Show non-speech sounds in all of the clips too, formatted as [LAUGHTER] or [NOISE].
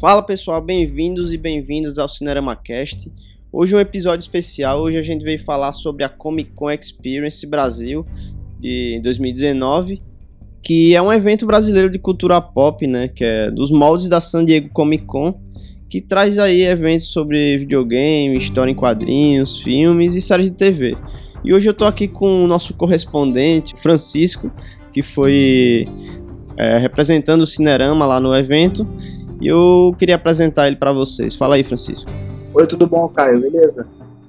Fala pessoal, bem-vindos e bem-vindas ao Cinerama Cast. Hoje é um episódio especial. Hoje a gente veio falar sobre a Comic Con Experience Brasil de 2019, que é um evento brasileiro de cultura pop, né, que é dos moldes da San Diego Comic Con, que traz aí eventos sobre videogame, história em quadrinhos, filmes e séries de TV. E hoje eu tô aqui com o nosso correspondente, Francisco, que foi é, representando o Cinerama lá no evento. E eu queria apresentar ele para vocês. Fala aí, Francisco. Oi, tudo bom, Caio? Beleza?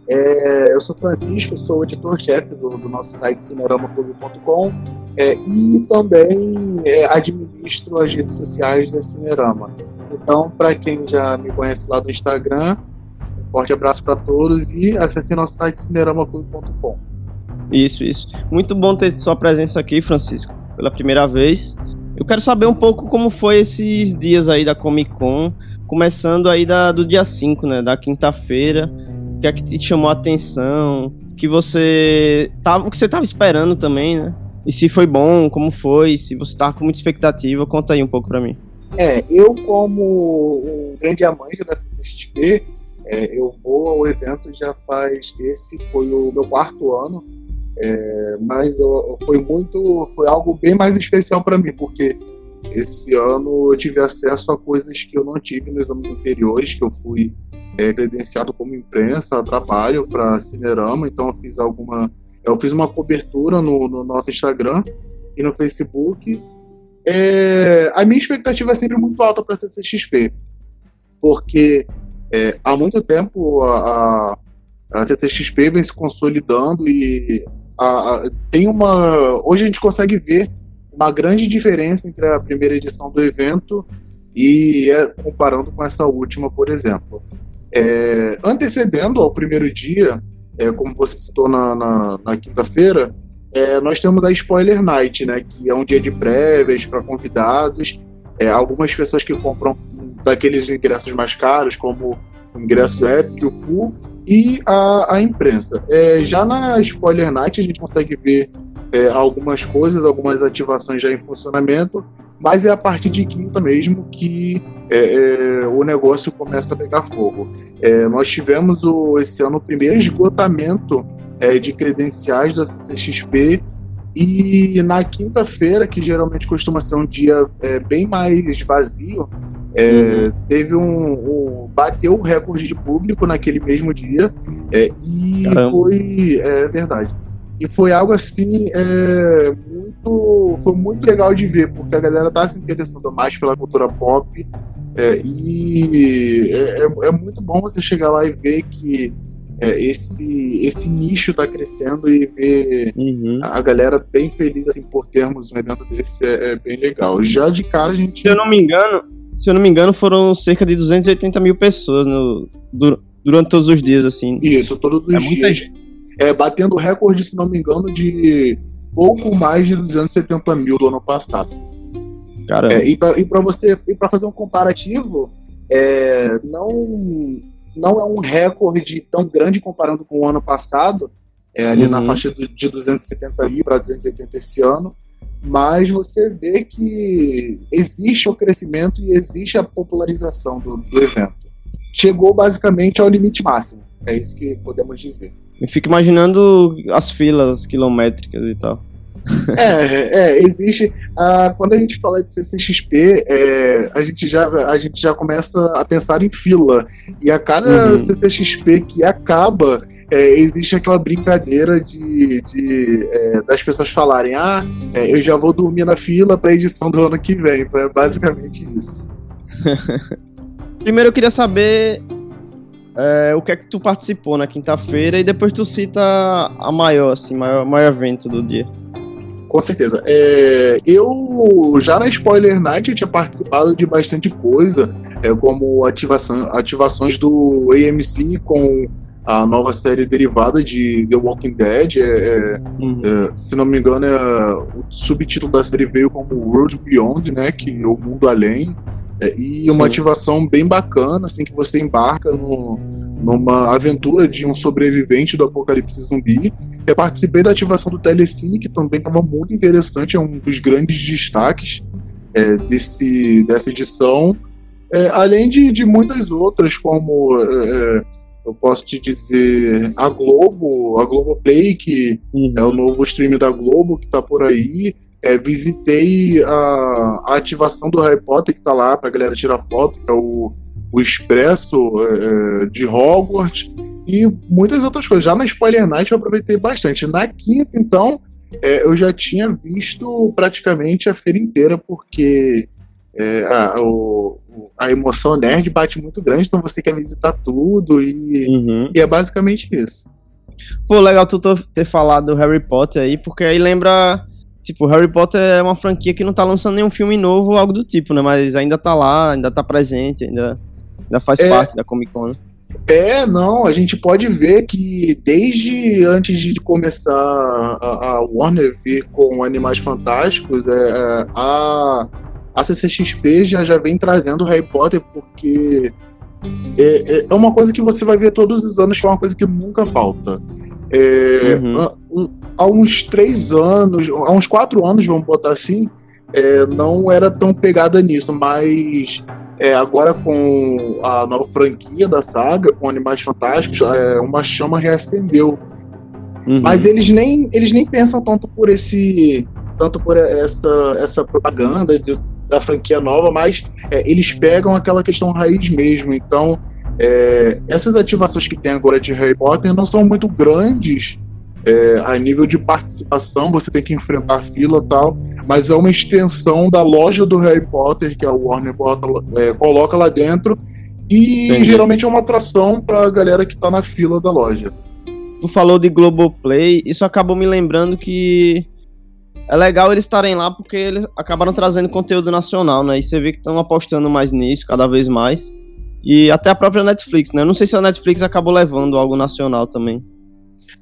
É, eu sou Francisco, sou editor-chefe do, do, nosso site cineramaclube.com é, e também é, administro as redes sociais da Cinerama. Então, para quem já me conhece lá do Instagram, um forte abraço para todos e acesse nosso site cineramaclube.com. Isso, isso. Muito bom ter sua presença aqui, Francisco, pela primeira vez. Eu quero saber um pouco como foi esses dias aí da Comic Con, começando aí da, do dia 5, né, da quinta-feira. O que é que te chamou a atenção? Que você tava, o que você estava esperando também, né? E se foi bom, como foi? Se você tava com muita expectativa, conta aí um pouco para mim. É, eu como um grande amante da CCXP, é, eu vou ao evento já faz esse foi o meu quarto ano, é, mas eu, foi muito, foi algo bem mais especial para mim porque esse ano eu tive acesso a coisas que eu não tive nos anos anteriores, que eu fui é, credenciado como imprensa, trabalho para Cinerama, então eu fiz alguma, eu fiz uma cobertura no, no nosso Instagram e no Facebook. É, a minha expectativa é sempre muito alta para a CCXP, porque é, há muito tempo a, a, CCXP vem se consolidando e a, tem uma. Hoje a gente consegue ver uma grande diferença entre a primeira edição do evento e é, comparando com essa última, por exemplo. É, antecedendo ao primeiro dia, é, como você citou na, na, na quinta-feira, é, nós temos a Spoiler Night, né, que é um dia de prévias para convidados. É, algumas pessoas que compram daqueles ingressos mais caros, como o ingresso Epic, o Full, e a, a imprensa. É, já na Spoiler Night a gente consegue ver é, algumas coisas, algumas ativações já em funcionamento, mas é a partir de quinta mesmo que é, é, o negócio começa a pegar fogo. É, nós tivemos o, esse ano o primeiro esgotamento é, de credenciais da CCXP. E na quinta-feira, que geralmente costuma ser um dia bem mais vazio, é, uhum. teve um, um, bateu o recorde de público naquele mesmo dia é, e Caramba. foi é verdade e foi algo assim é, muito foi muito legal de ver porque a galera tá se interessando mais pela cultura pop é, e é, é, é muito bom você chegar lá e ver que é, esse, esse nicho está crescendo e ver uhum. a galera bem feliz assim, por termos um evento desse é, é, bem legal. Já de cara a gente. Se eu não me engano, se eu não me engano, foram cerca de 280 mil pessoas no, durante todos os dias, assim. Isso, todos os é dias. Muita gente. É, batendo recorde, se não me engano, de pouco mais de 270 mil do ano passado. Caramba. É, e para você e para fazer um comparativo, é, não não é um recorde tão grande comparando com o ano passado, é ali uhum. na faixa de 270 mil para 280 esse ano, mas você vê que existe o crescimento e existe a popularização do, do evento. Chegou basicamente ao limite máximo, é isso que podemos dizer. Eu fico imaginando as filas quilométricas e tal. [LAUGHS] É, é, existe. Ah, quando a gente fala de CCXP, é, a, gente já, a gente já começa a pensar em fila. E a cada uhum. CCXP que acaba, é, existe aquela brincadeira de, de é, das pessoas falarem: ah, é, eu já vou dormir na fila para a edição do ano que vem. Então é basicamente isso. [LAUGHS] Primeiro eu queria saber é, o que é que tu participou na quinta-feira e depois tu cita a maior, assim, maior, maior evento do dia. Com certeza. É, eu já na Spoiler Night eu tinha participado de bastante coisa, é, como ativação, ativações do AMC com a nova série derivada de The Walking Dead. É, é, uhum. é, se não me engano, é, o subtítulo da série veio como World Beyond, né? Que é o mundo além. É, e uma Sim. ativação bem bacana, assim, que você embarca no, numa aventura de um sobrevivente do apocalipse zumbi. Eu participei da ativação do Telecine, que também estava muito interessante, é um dos grandes destaques é, desse, dessa edição. Além de, de muitas outras, como eu posso te dizer a Globo, a Globoplay, que uhum. é o novo stream da Globo que está por aí. É, visitei a, a, ativação do Harry Potter que está lá para a galera tirar foto, que é o, o Expresso é, de Hogwarts e muitas outras coisas. Já na Spoiler Night eu aproveitei bastante. Na quinta, então, é, eu já tinha visto praticamente a feira inteira, porque é, a, o, a emoção nerd bate muito grande, então você quer visitar tudo e, uhum. e é basicamente isso. Pô, legal tu ter falado do Harry Potter aí, porque aí lembra. Tipo, Harry Potter é uma franquia que não tá lançando nenhum filme novo ou algo do tipo, né? Mas ainda tá lá, ainda tá presente, ainda, ainda faz é, parte da Comic Con. É, não, a gente pode ver que desde antes de começar a, a Warner vir com Animais Fantásticos, é, é a, a CCXP já, já vem trazendo Harry Potter porque é, é uma coisa que você vai ver todos os anos, que é uma coisa que nunca falta. É, uhum. há, há, uns três anos, há uns quatro anos, vamos botar assim, é, não era tão pegada nisso, mas é, agora com a nova franquia da saga, com Animais Fantásticos, é, uma chama reacendeu. Uhum. Mas eles nem, eles nem pensam tanto por esse. tanto por essa, essa propaganda de, da franquia nova, mas é, eles pegam aquela questão raiz mesmo. Então, é, essas ativações que tem agora de Harry Potter não são muito grandes é, a nível de participação, você tem que enfrentar fila e tal, mas é uma extensão da loja do Harry Potter, que a Warner bota, é, coloca lá dentro, e Entendi. geralmente é uma atração para a galera que está na fila da loja. Tu falou de Globoplay, isso acabou me lembrando que é legal eles estarem lá porque eles acabaram trazendo conteúdo nacional, né? E você vê que estão apostando mais nisso cada vez mais. E até a própria Netflix, né? Eu não sei se a Netflix acabou levando algo nacional também.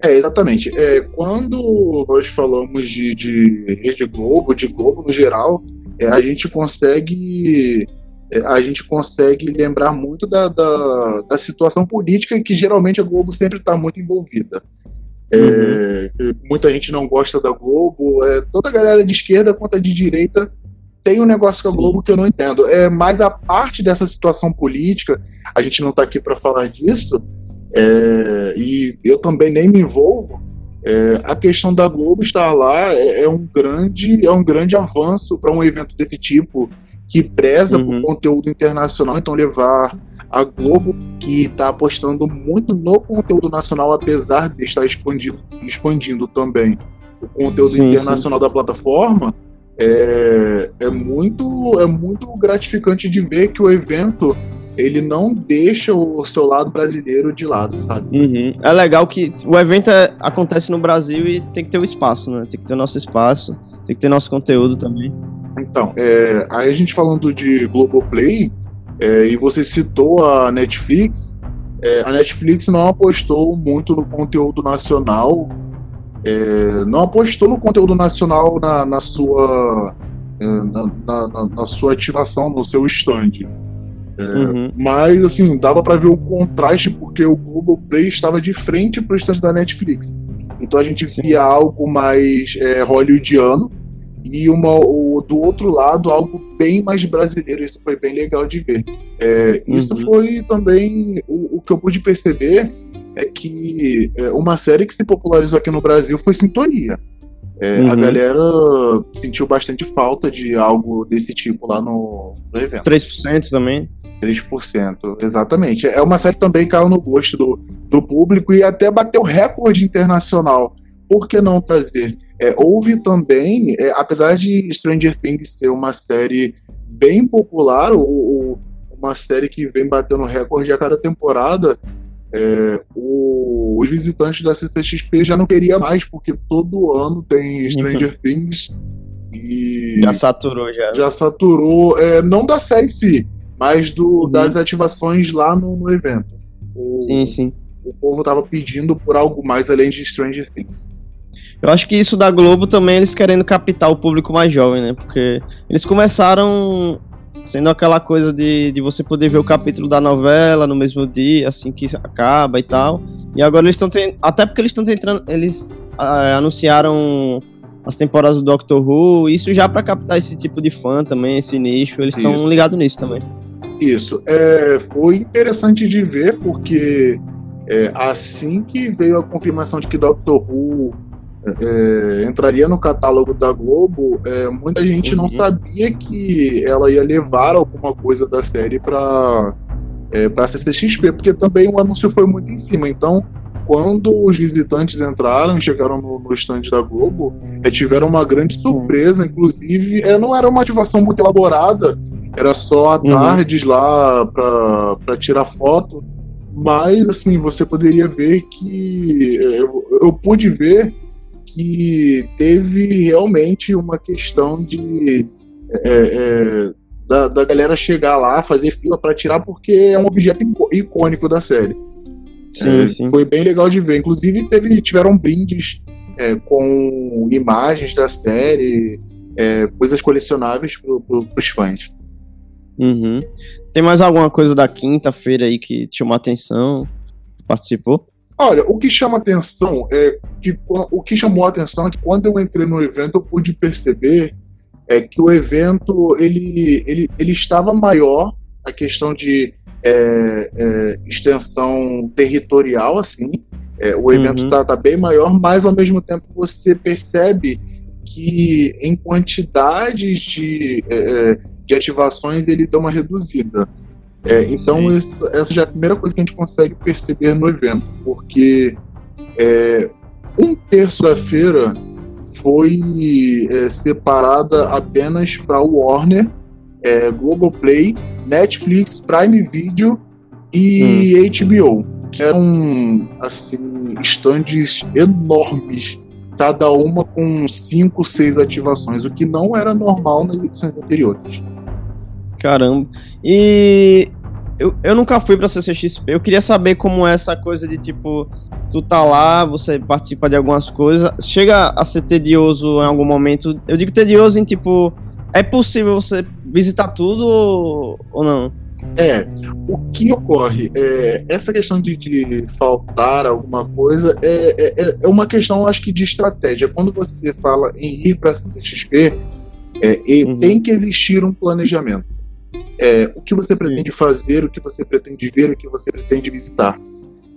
É, exatamente. É, quando nós falamos de, de Rede Globo, de Globo no geral, é, a gente consegue é, a gente consegue lembrar muito da, da, da, situação política que geralmente a Globo sempre está muito envolvida. É, uhum. Muita gente não gosta da Globo, é, toda a galera de esquerda quanto a de direita tem um negócio com a Sim. Globo que eu não entendo. É, mas a parte dessa situação política, a gente não está aqui para falar disso, é, e eu também nem me envolvo. É, a questão da Globo estar lá é, é um grande é um grande avanço para um evento desse tipo que preza uhum. por conteúdo internacional, então levar a Globo que está apostando muito no conteúdo nacional, apesar de estar expandindo, expandindo também o conteúdo sim, internacional sim, da plataforma, é, é, muito, é muito gratificante de ver que o evento ele não deixa o seu lado brasileiro de lado, sabe? Uhum. É legal que o evento é, acontece no Brasil e tem que ter o espaço, né? Tem que ter o nosso espaço, tem que ter nosso conteúdo também. Então, é, aí a gente falando de Globoplay, é, e você citou a Netflix, é, a Netflix não apostou muito no conteúdo nacional, é, não apostou no conteúdo nacional na, na sua é, na, na, na, sua ativação, no seu stand. É, uhum. Mas, assim, dava para ver o contraste porque o Google Play estava de frente para o stand da Netflix. Então a gente Sim. via algo mais é, hollywoodiano e uma, o, do outro lado algo bem mais brasileiro. Isso foi bem legal de ver. É, isso uhum. foi também o, o, que eu pude perceber é que é, uma série que se popularizou aqui no Brasil foi Sintonia. É, uhum. A galera sentiu bastante falta de algo desse tipo lá no, no evento. 3% também? 3%, exatamente. É uma série que também caiu no gosto do, do público e até bateu recorde internacional. Por que não trazer? É, houve também, é, apesar de Stranger Things ser uma série bem popular, ou, uma série que vem batendo recorde a cada temporada, é, o, os visitantes da CCXP já não queria mais, porque todo ano tem Stranger uhum. Things e. Já saturou, já. Já saturou, é, não da série em si, mas do, uhum. das ativações lá no, no evento. O, sim, sim. O povo tava pedindo por algo mais além de Stranger Things. Eu acho que isso da Globo também eles querendo captar o público mais jovem, né? Porque eles começaram sendo aquela coisa de, de você poder ver o capítulo da novela no mesmo dia, assim que acaba e tal. E agora eles estão até porque eles estão tentando, eles ah, anunciaram as temporadas do Doctor Who, isso já para captar esse tipo de fã também, esse nicho, eles estão ligados nisso também. Isso. É, foi interessante de ver, porque é, assim que veio a confirmação de que Doctor Who é, entraria no catálogo da Globo, é, muita gente uhum. não sabia que ela ia levar alguma coisa da série para é, para CCXP, porque também o anúncio foi muito em cima. Então, quando os visitantes entraram, chegaram no, no stand da Globo, é, tiveram uma grande surpresa. Inclusive, é, não era uma ativação muito elaborada, era só à uhum. tardes lá para tirar foto. Mas, assim, você poderia ver que. É, eu, eu pude ver que teve realmente uma questão de. É, é, da, da galera chegar lá, fazer fila para tirar, porque é um objeto icônico da série. Sim, é, sim. Foi bem legal de ver. Inclusive, teve, tiveram brindes é, com imagens da série, é, coisas colecionáveis para pro, os fãs. Uhum. Tem mais alguma coisa da quinta-feira aí que te chamou a atenção? Participou? Olha, o que chama atenção é que o que chamou a atenção é que quando eu entrei no evento eu pude perceber é que o evento ele, ele, ele estava maior, a questão de é, é, extensão territorial, assim. É, o evento está uhum. tá bem maior, mas ao mesmo tempo você percebe que em quantidades de, é, é, de ativações ele dá uma reduzida. É, então, essa, essa, já é a primeira coisa que a gente consegue perceber no evento, porque um terço da feira foi é, separada apenas para o Warner, é, Globoplay, Netflix, Prime Video e hum. HBO, que eram assim estandes enormes, cada uma com 5, 6 ativações, o que não era normal nas edições anteriores. Caramba. E eu, eu nunca fui pra CCXP. Eu queria saber como é essa coisa de tipo tu tá lá, você participa de algumas coisas, chega a ser tedioso em algum momento. Eu digo tedioso em tipo, é possível você visitar tudo ou, ou não? É, o que ocorre? É, essa questão de, de faltar alguma coisa é, é, é, uma questão, acho que, de estratégia. Quando você fala em ir para a CCXP, é, uhum. tem que existir um planejamento. É, o que você pretende Sim. fazer, o que você pretende ver, o que você pretende visitar.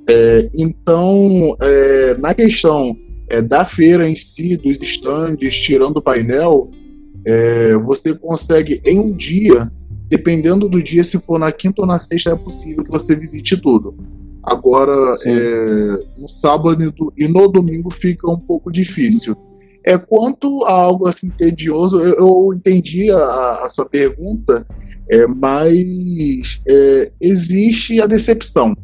É, então, é, na questão é, da feira em si, dos estandes, tirando o painel, é, você consegue em um dia, dependendo do dia, se for na quinta ou na sexta, é possível que você visite tudo. Agora, é, no sábado e no domingo fica um pouco difícil. É quanto a algo assim tedioso, eu, eu entendi a, a, sua pergunta, é, mas é, existe a decepção.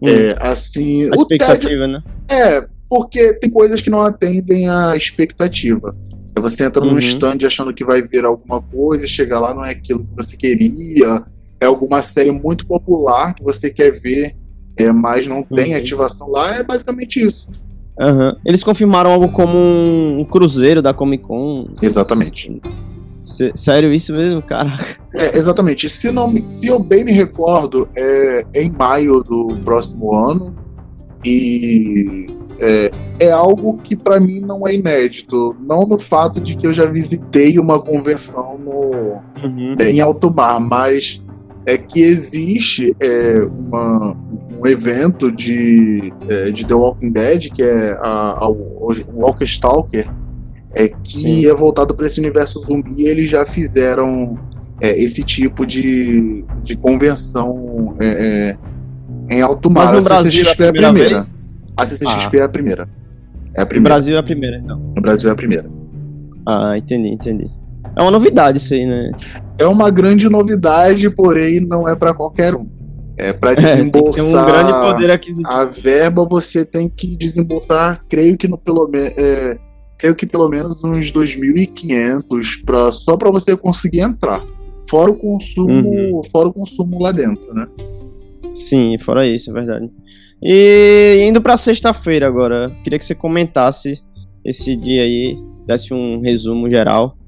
Hum. É, assim, a expectativa, né? É, porque tem coisas que não atendem à expectativa. Você entra uhum. num stand achando que vai ver alguma coisa, e chega lá não é aquilo que você queria, é alguma série muito popular que você quer ver, é, mas não tem uhum. ativação lá, é basicamente isso. Uhum. Eles confirmaram algo como um cruzeiro da Comic Con. Exatamente. Sério isso mesmo, cara? É, exatamente. Se, não, se eu bem me recordo, é, é em maio do próximo ano. E é, é algo que para mim não é inédito. Não no fato de que eu já visitei uma convenção no, uhum. é, em alto mar, mas é que existe é, uma, um evento de, é, de The Walking Dead, que é a, a, o Walker Stalker, é, que Sim. é voltado para esse universo zumbi e eles já fizeram é, esse tipo de, de convenção é, é em alto mar. Mas no Brasil é a primeira, é a primeira. Vez? A CCXP ah. é a primeira. É a primeira. No Brasil é a primeira, então. No Brasil é a primeira. Ah, entendi, entendi. É uma novidade isso aí, né? É uma grande novidade, porém não é para qualquer um. É para [LAUGHS] desembolsar é, um grande poder aquisitivo. a verba, você tem que desembolsar, creio que no pelo menos é, creio que pelo menos uns 2.500 para só para você conseguir entrar. Fora o consumo, uhum. fora o consumo lá dentro, né? Sim, fora isso, é verdade. E indo para sexta-feira agora, queria que você comentasse esse dia aí, desse um resumo geral.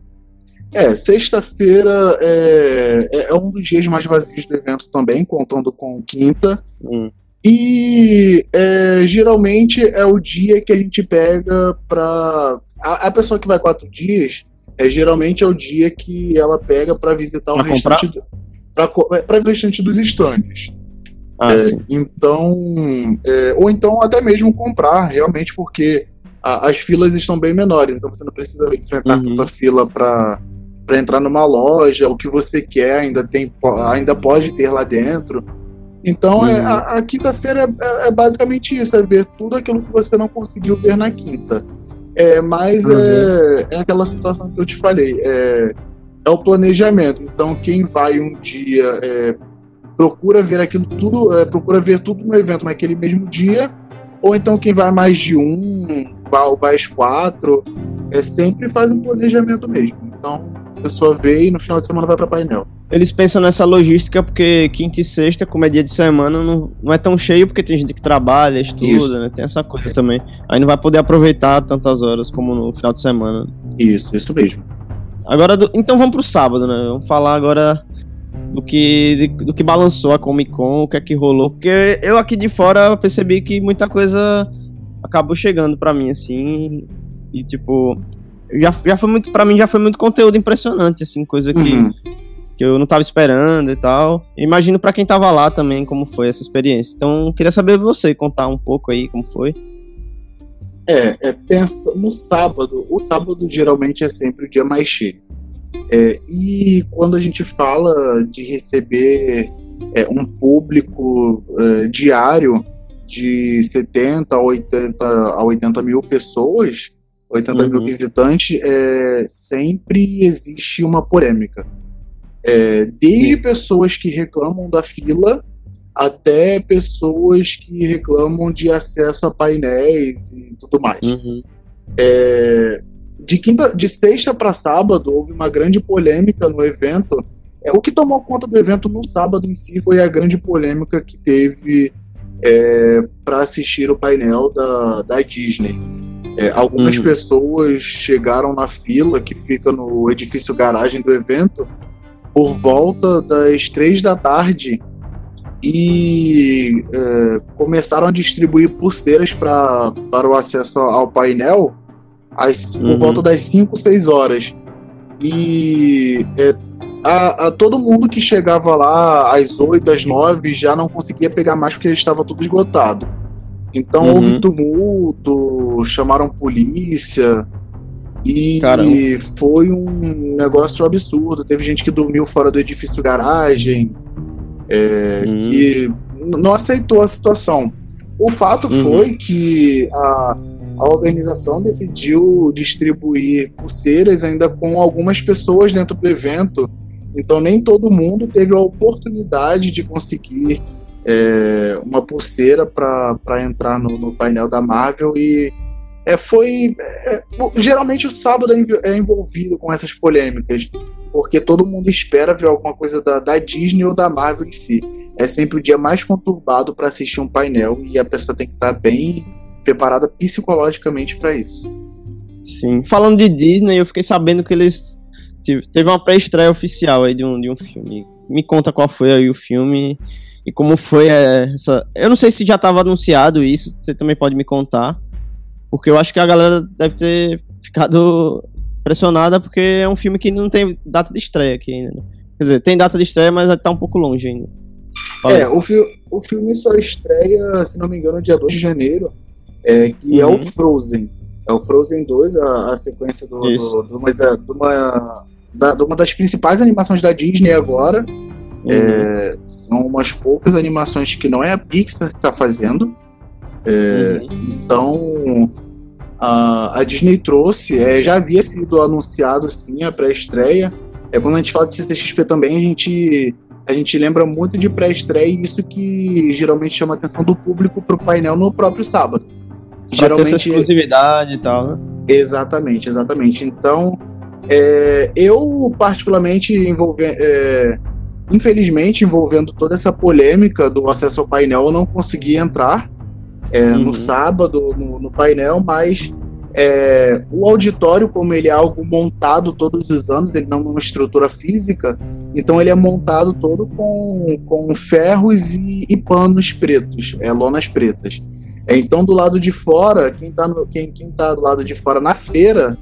É, sexta-feira é, é, é um dos dias mais vazios do evento também, contando com quinta. Hum. E é, geralmente é o dia que a gente pega para a, a, pessoa que vai quatro dias, é geralmente é o dia que ela pega para visitar o pra restante para o restante dos estandes. Ah, É, então, é, ou então até mesmo comprar, realmente, porque a- as filas estão bem menores, então você não precisa enfrentar Uhum. tanta fila para para entrar numa loja, o que você quer ainda tem ainda pode ter lá dentro. Então, é, Uhum. a, a quinta-feira é, é basicamente isso, é ver tudo aquilo que você não conseguiu ver na quinta. É, mas Uhum. é, é aquela situação que eu te falei, é, é o planejamento. Então, quem vai um dia é, procura ver aquilo tudo, é, procura ver tudo no evento naquele mesmo dia, ou então quem vai mais de um, vai, vai quatro, é, sempre faz um planejamento mesmo. Então, a pessoa vê e no final de semana vai para painel. Eles pensam nessa logística porque quinta e sexta, como é dia de semana, não, não é tão cheio porque tem gente que trabalha, estuda, Isso. né? Tem essa coisa também. Aí não vai poder aproveitar tantas horas como no final de semana. Isso, isso mesmo. Agora, do- então vamos pro sábado, né? Vamos falar agora do que, do que balançou a Comic Con, o que é que rolou. Porque eu aqui de fora percebi que muita coisa acabou chegando pra mim, assim. E tipo, já, já foi muito, pra mim já foi muito conteúdo impressionante, assim, coisa que, Uhum. que eu não tava esperando e tal. Imagino pra quem tava lá também como foi essa experiência. Então, queria saber você contar um pouco aí como foi. É, é, pensa no sábado. O sábado geralmente é sempre o dia mais cheio. É, e quando a gente fala de receber é, um público é, diário de 70 a 80, a 80 mil pessoas, 80 mil Uhum. visitantes, é, sempre existe uma polêmica. É, desde Sim. pessoas que reclamam da fila até pessoas que reclamam de acesso a painéis e tudo mais. Uhum. É, de quinta, de sexta para sábado houve uma grande polêmica no evento. É, o que tomou conta do evento no sábado em si foi a grande polêmica que teve para assistir o painel da, da Disney. É, algumas Uhum. pessoas chegaram na fila que fica no edifício garagem do evento por volta das três da tarde e é, começaram a distribuir pulseiras pra, para o acesso ao painel às, por Uhum. volta das 5, 6 horas. E é, a, a todo mundo que chegava lá às 8, às 9 já não conseguia pegar mais porque estava tudo esgotado. Então Uhum. houve tumulto, chamaram polícia. E Caramba. foi um negócio absurdo. Teve gente que dormiu fora do edifício garagem, é, Hum. que não aceitou a situação. O fato Uhum. foi que a, a organização decidiu distribuir pulseiras ainda com algumas pessoas dentro do evento. Então nem todo mundo teve a oportunidade de conseguir é, uma pulseira para entrar no, no painel da Marvel e é, foi é, geralmente o sábado é é envolvido com essas polêmicas porque todo mundo espera ver alguma coisa da, da Disney ou da Marvel em si. É sempre o dia mais conturbado para assistir um painel e a pessoa tem que estar bem preparada psicologicamente para isso. Sim. Falando de Disney, eu fiquei sabendo que eles teve uma pré-estreia oficial aí de um, de um filme. Me conta qual foi aí o filme e como foi é, essa. Eu não sei se já estava anunciado isso, você também pode me contar. Porque eu acho que a galera deve ter ficado impressionada porque é um filme que não tem data de estreia aqui ainda. né? Quer dizer, tem data de estreia, mas tá um pouco longe ainda. Fala aí. É, o, fi o filme só estreia, se não me engano, dia 2 de janeiro, é, que é Uhum. o Frozen. É o Frozen 2, a, a sequência do, do, do, mas é, uma, da- de uma das principais animações da Disney agora. Uhum. É, são umas poucas animações que não é a Pixar que está fazendo. É, Uhum. Então, a, a Disney trouxe, é, já havia sido anunciado sim a pré-estreia. É, quando a gente fala de CCXP também, a gente, a gente lembra muito de pré-estreia e isso que geralmente chama a atenção do público para o painel no próprio sábado. Pra ter essa exclusividade e tal, né? Exatamente, exatamente. Então, é, eu particularmente envolve, é, infelizmente envolvendo toda essa polêmica do acesso ao painel, eu não consegui entrar é, Uhum. no sábado no, no painel, mas é, o auditório, como ele é algo montado todos os anos, ele não é uma estrutura física, então ele é montado todo com, com ferros e, e panos pretos, é, lonas pretas. É, Então, do lado de fora, quem está quem, quem tá do lado de fora na feira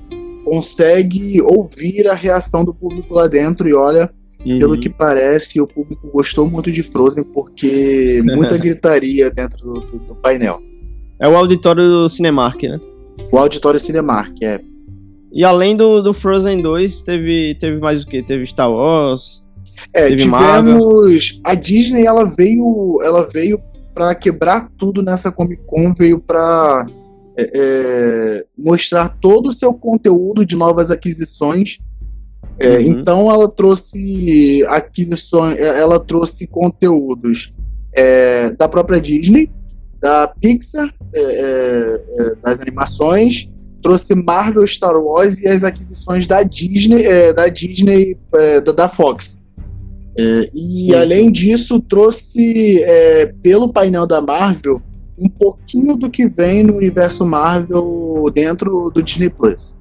consegue ouvir a reação do público lá dentro e olha, Uhum. Pelo que parece, o público gostou muito de Frozen porque [LAUGHS] muita gritaria dentro do, do, do, painel. É o auditório do Cinemark, né? O auditório Cinemark, é. E além do, do Frozen 2, teve, teve mais o que? Teve Star Wars? É, teve tivemos. Marvel. A Disney ela veio, ela veio para quebrar tudo nessa Comic Con, veio para é, é, mostrar todo o seu conteúdo de novas aquisições. É, uhum. Então ela trouxe aquisições, é, ela trouxe conteúdos é, da própria Disney, da Pixar, é, das animações, trouxe Marvel, Star Wars e as aquisições da Disney, da Disney, da, da Fox. e sim, além sim. disso, trouxe pelo painel da Marvel um pouquinho do que vem no universo Marvel dentro do Disney Plus.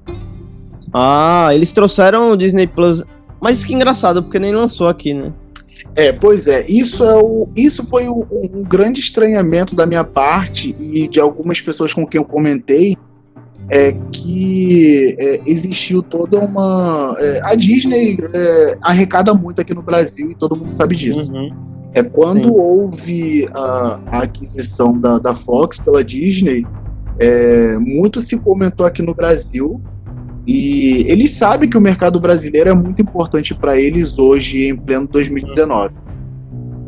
Ah, eles trouxeram o Disney Plus. Mas que engraçado, porque nem lançou aqui, né? É, pois é, isso, é o, isso foi o, um grande estranhamento da minha parte e de algumas pessoas com quem eu comentei, é que é, existiu toda uma. É, a Disney é, arrecada muito aqui no Brasil e todo mundo sabe disso. Uhum. É quando Sim. houve a, a, aquisição da, da Fox pela Disney, é, muito se comentou aqui no Brasil e eles sabem que o mercado brasileiro é muito importante para eles hoje, em pleno 2019.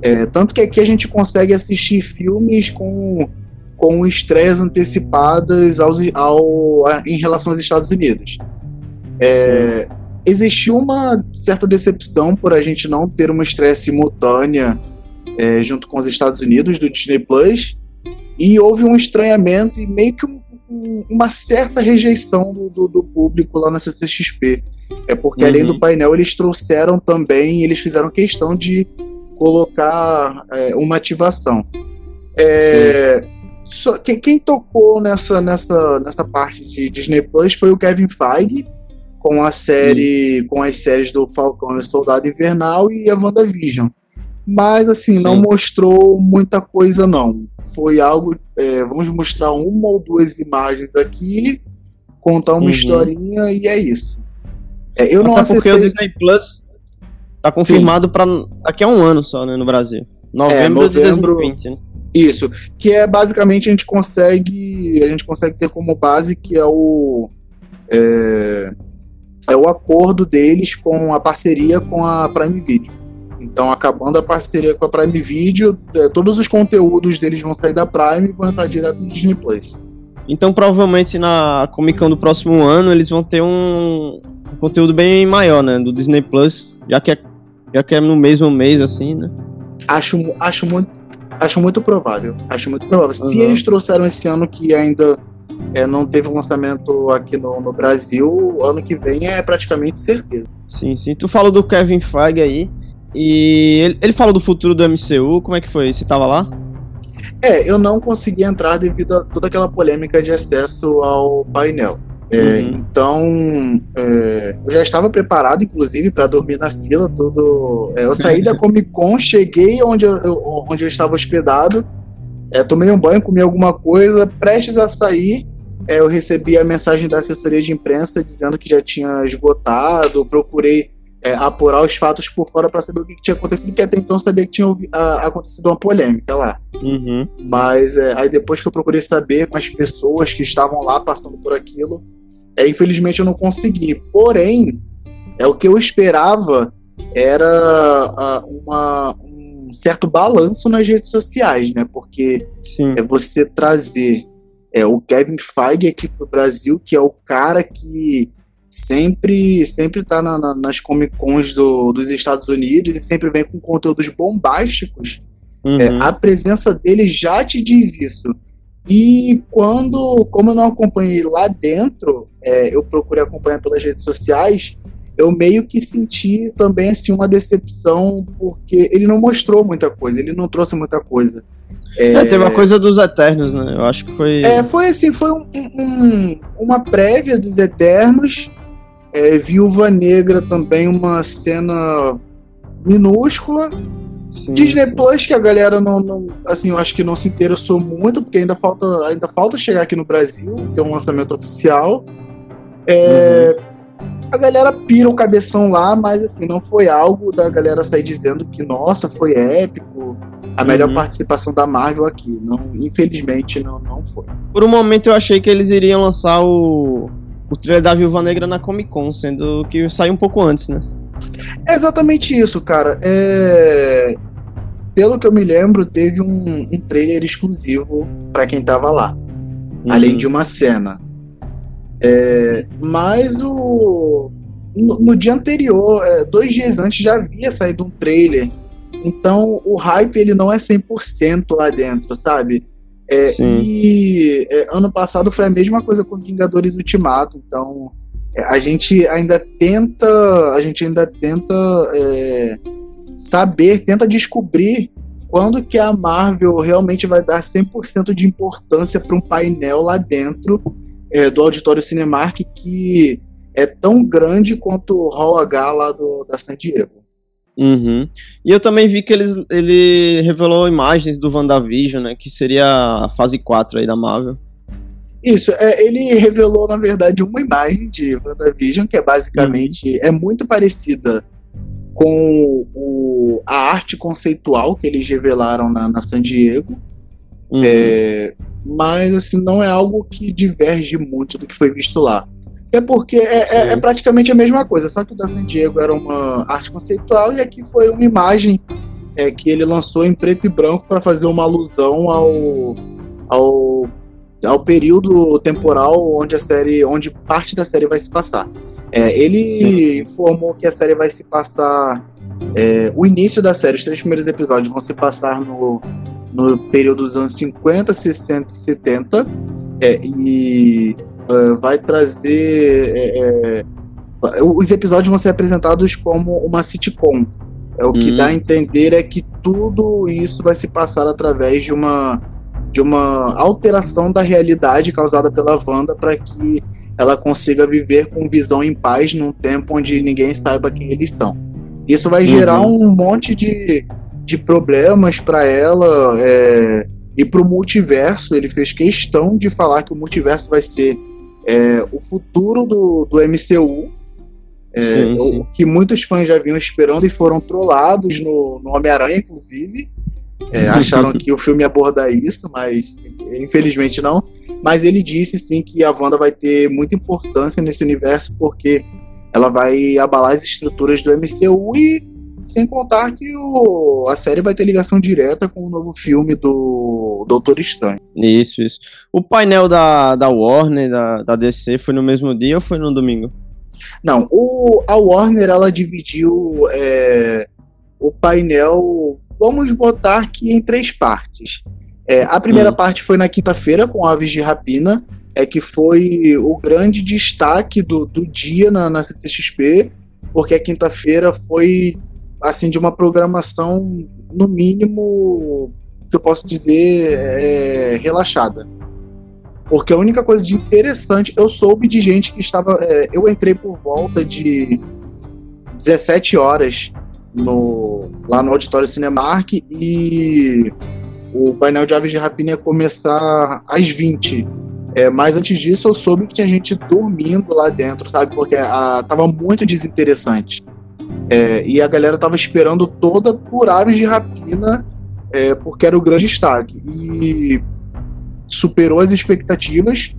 É, tanto que aqui a gente consegue assistir filmes com, com estreias antecipadas aos, ao, em relação aos Estados Unidos. É, existiu uma certa decepção por a gente não ter uma estreia simultânea é, junto com os Estados Unidos do Disney Plus e houve um estranhamento e meio que um, uma certa rejeição do, do, do, público lá na CCXP. É porque uhum. além do uhum. painel eles trouxeram também, eles fizeram questão de colocar é, uma ativação. É, só, quem, quem, tocou nessa, nessa, nessa parte de Disney Plus foi o Kevin Feige com a série, com as séries do Falcão e Soldado Invernal e a WandaVision. Mas assim, Sim. não mostrou muita coisa não. Foi algo, é, vamos mostrar uma ou duas imagens aqui, contar uma uhum. historinha e é isso. É, eu não Até acessei... porque o Disney Plus tá confirmado para daqui a um ano só, né, no Brasil. Novembro, é, novembro de 2020, né? Isso, que é basicamente a gente consegue, a gente consegue ter como base que é o é, é o acordo deles com a parceria com a Prime Video. Então, acabando a parceria com a Prime Video, é, todos os conteúdos deles vão sair da Prime e vão entrar direto no Disney Plus. Então, provavelmente na Comic Con do próximo ano, eles vão ter um, um conteúdo bem maior, né? Do Disney Plus, já que é, já que é no mesmo mês, assim, né? Acho, acho, muito, acho muito provável. Acho muito provável. Uhum. Se eles trouxeram esse ano que ainda é, não teve um lançamento aqui no, no Brasil, ano que vem é praticamente certeza. Sim, sim. Tu falou do Kevin Feige aí, e ele, ele falou do futuro do MCU, como é que foi? Você tava lá? É, eu não consegui entrar devido a toda aquela polêmica de acesso ao painel. É, uhum. Então, é, eu já estava preparado, inclusive, para dormir na fila. Tudo. É, eu saí da [LAUGHS] Comic Con, cheguei onde eu, onde eu estava hospedado, é, tomei um banho, comi alguma coisa, prestes a sair. É, eu recebi a mensagem da assessoria de imprensa dizendo que já tinha esgotado. Procurei é, apurar os fatos por fora para saber o que, tinha acontecido, porque até então eu sabia que tinha a, acontecido uma polêmica lá. Uhum. Mas é, aí depois que eu procurei saber com as pessoas que estavam lá passando por aquilo, é, infelizmente eu não consegui. Porém, é o que eu esperava era uma, um certo balanço nas redes sociais, né? Porque Sim. é você trazer é, o Kevin Feige aqui pro Brasil, que é o cara que sempre sempre tá na, na, nas Comic Cons do, dos Estados Unidos e sempre vem com conteúdos bombásticos, uhum. é, a presença dele já te diz isso. E quando, como eu não acompanhei lá dentro, é, eu procurei acompanhar pelas redes sociais, eu meio que senti também assim uma decepção porque ele não mostrou muita coisa, ele não trouxe muita coisa. É, é, teve a coisa dos Eternos, né? Eu acho que foi. É, foi assim, foi um, um, uma prévia dos Eternos é, Viúva Negra também uma cena minúscula. Sim, Disney sim. Plus, que a galera não, não, Assim, eu acho que não se interessou muito, porque ainda falta, ainda falta chegar aqui no Brasil, ter um lançamento oficial. É, uhum. a galera pira o cabeção lá, mas assim, não foi algo da galera sair dizendo que, nossa, foi épico, a melhor uhum. participação da Marvel aqui. Não, infelizmente, não, não foi. Por um momento eu achei que eles iriam lançar o, o trailer da Viúva Negra na Comic Con, sendo que saiu um pouco antes, né? É exatamente isso, cara. É... Pelo que eu me lembro, teve um, um trailer exclusivo para quem tava lá. Uhum. Além de uma cena. É... Mas o. No, no dia anterior, é, dois dias antes, já havia saído um trailer. Então o hype ele não é 100% lá dentro, sabe? É, e é, ano passado foi a mesma coisa com Vingadores Ultimato, então é, a gente ainda tenta, a gente ainda tenta é, saber, tenta descobrir quando que a Marvel realmente vai dar 100% de importância para um painel lá dentro é, do Auditório Cinemark que é tão grande quanto o Hall H lá do, da San Diego. Uhum. E eu também vi que eles, ele revelou imagens do WandaVision, né? Que seria a fase 4 aí da Marvel. Isso, é, ele revelou, na verdade, uma imagem de WandaVision, que é basicamente. Uhum. É muito parecida com o, a arte conceitual que eles revelaram na, na San Diego. Uhum. É, mas, assim, não é algo que diverge muito do que foi visto lá. É porque é, é, é, praticamente a mesma coisa, só que o da San Diego era uma arte conceitual e aqui foi uma imagem é, que ele lançou em preto e branco para fazer uma alusão ao, ao, ao período temporal onde a série, onde parte da série vai se passar. É, ele Sim. informou que a série vai se passar. É, o início da série, os três primeiros episódios vão se passar no, no período dos anos 50, 60 e 70. É, e vai trazer. É, é, os episódios vão ser apresentados como uma sitcom. É, o que dá a uhum. entender é que tudo isso vai se passar através de uma, de uma alteração da realidade causada pela Wanda para que ela consiga viver com visão em paz num tempo onde ninguém saiba quem eles são. Isso vai gerar uhum. um monte de, de problemas para ela é, e para o multiverso. Ele fez questão de falar que o multiverso vai ser é, o futuro do, do MCU, é, sim, sim. que muitos fãs já vinham esperando e foram trollados no, no Homem-Aranha, inclusive. É, [LAUGHS] acharam que o filme ia abordar isso, mas infelizmente não. Mas ele disse sim que a Wanda vai ter muita importância nesse universo porque ela vai abalar as estruturas do MCU e sem contar que o, a série vai ter ligação direta com o novo filme do Doutor Estranho. Isso, isso. O painel da, da Warner, da, da DC, foi no mesmo dia ou foi no domingo? Não, o, a Warner ela dividiu é, o painel, vamos botar aqui em três partes. É, a primeira hum. parte foi na quinta-feira com Aves de Rapina, é que foi o grande destaque do, do dia na, na CCXP, porque a quinta-feira foi assim, de uma programação, no mínimo, que eu posso dizer, é, relaxada. Porque a única coisa de interessante, eu soube de gente que estava. É, eu entrei por volta de 17 horas no, lá no Auditório Cinemark e o painel de Aves de Rapina ia começar às 20. É, mas antes disso eu soube que tinha gente dormindo lá dentro, sabe? Porque a, tava muito desinteressante. É, e a galera tava esperando toda por aves de rapina, é, porque era o grande destaque. E superou as expectativas,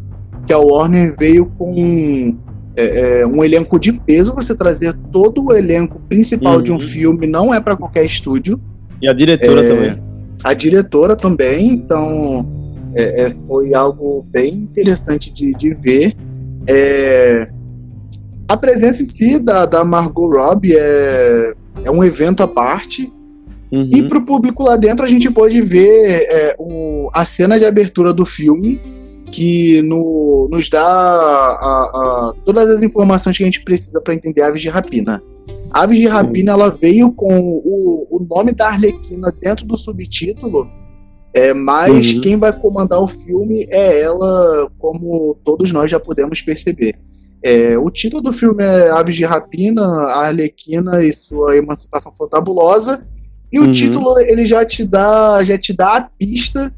que a Warner veio com é, é um elenco de peso. Você trazer todo o elenco principal uhum. de um uhum. filme não é para qualquer estúdio. E a diretora é, também. A diretora também, então é, foi algo bem interessante de, de ver. É, a presença em si da, da Margot Robbie é, é um evento à parte. Uhum. E pro público lá dentro a gente pode ver é, o, a cena de abertura do filme, que no, nos dá a, a, todas as informações que a gente precisa para entender Aves de Rapina. Aves de Sim. Rapina ela veio com o, o nome da Arlequina dentro do subtítulo, é, mas uhum. quem vai comandar o filme é ela, como todos nós já podemos perceber. É, o título do filme é Aves de Rapina, a Arlequina e sua emancipação fantabulosa. E o uhum. título ele já te dá, já te dá a pista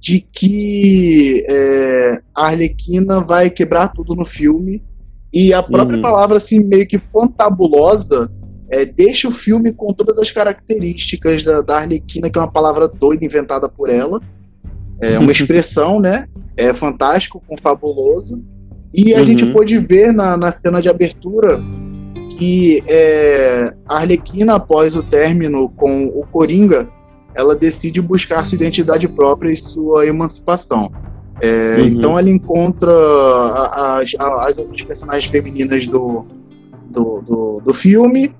de que é, a Arlequina vai quebrar tudo no filme E a própria uhum. palavra, assim, meio que fantabulosa, é, deixa o filme com todas as características da, da Arlequina, que é uma palavra doida inventada por ela. É uma [LAUGHS] expressão, né? É fantástico com fabuloso. E a uhum. gente pôde ver na, na cena de abertura que é, a Arlequina, após o término com o Coringa, ela decide buscar sua identidade própria e sua emancipação. É, uhum. Então ela encontra as, as outras personagens femininas do, do, do, do, filme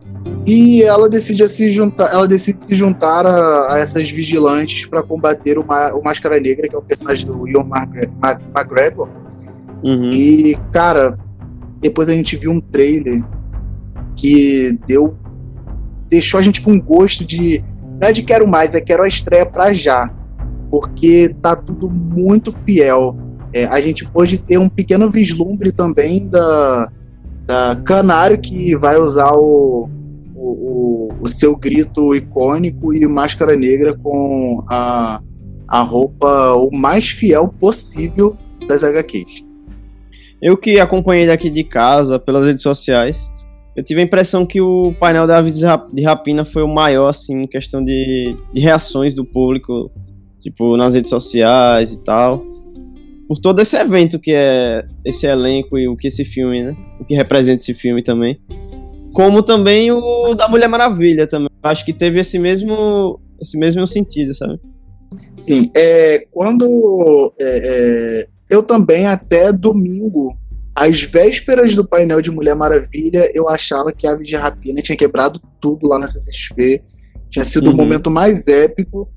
e ela decide se juntar, ela decide se juntar a, a essas vigilantes para combater o, o Máscara Negra, que é o personagem do Ian McGregor. Uhum. E, cara, depois a gente viu um trailer que deu. deixou a gente com gosto de. Não é de quero mais, é quero a estreia pra já porque tá tudo muito fiel. É, a gente pode ter um pequeno vislumbre também da, da Canário, que vai usar o, o, o, seu grito icônico e Máscara Negra com a, a roupa o mais fiel possível das HQs. Eu que acompanhei daqui de casa, pelas redes sociais, eu tive a impressão que o painel da Aves de Rapina foi o maior, assim, em questão de, de reações do público tipo, nas redes sociais e tal. Por todo esse evento que é esse elenco e o que esse filme, né? O que representa esse filme também. Como também o da Mulher Maravilha também. Acho que teve esse mesmo, esse mesmo sentido, sabe? Sim, é, quando é, é, eu também até domingo, às vésperas do painel de Mulher Maravilha, eu achava que a Aves de Rapina tinha quebrado tudo lá na CCXP. Tinha sido uhum. o momento mais épico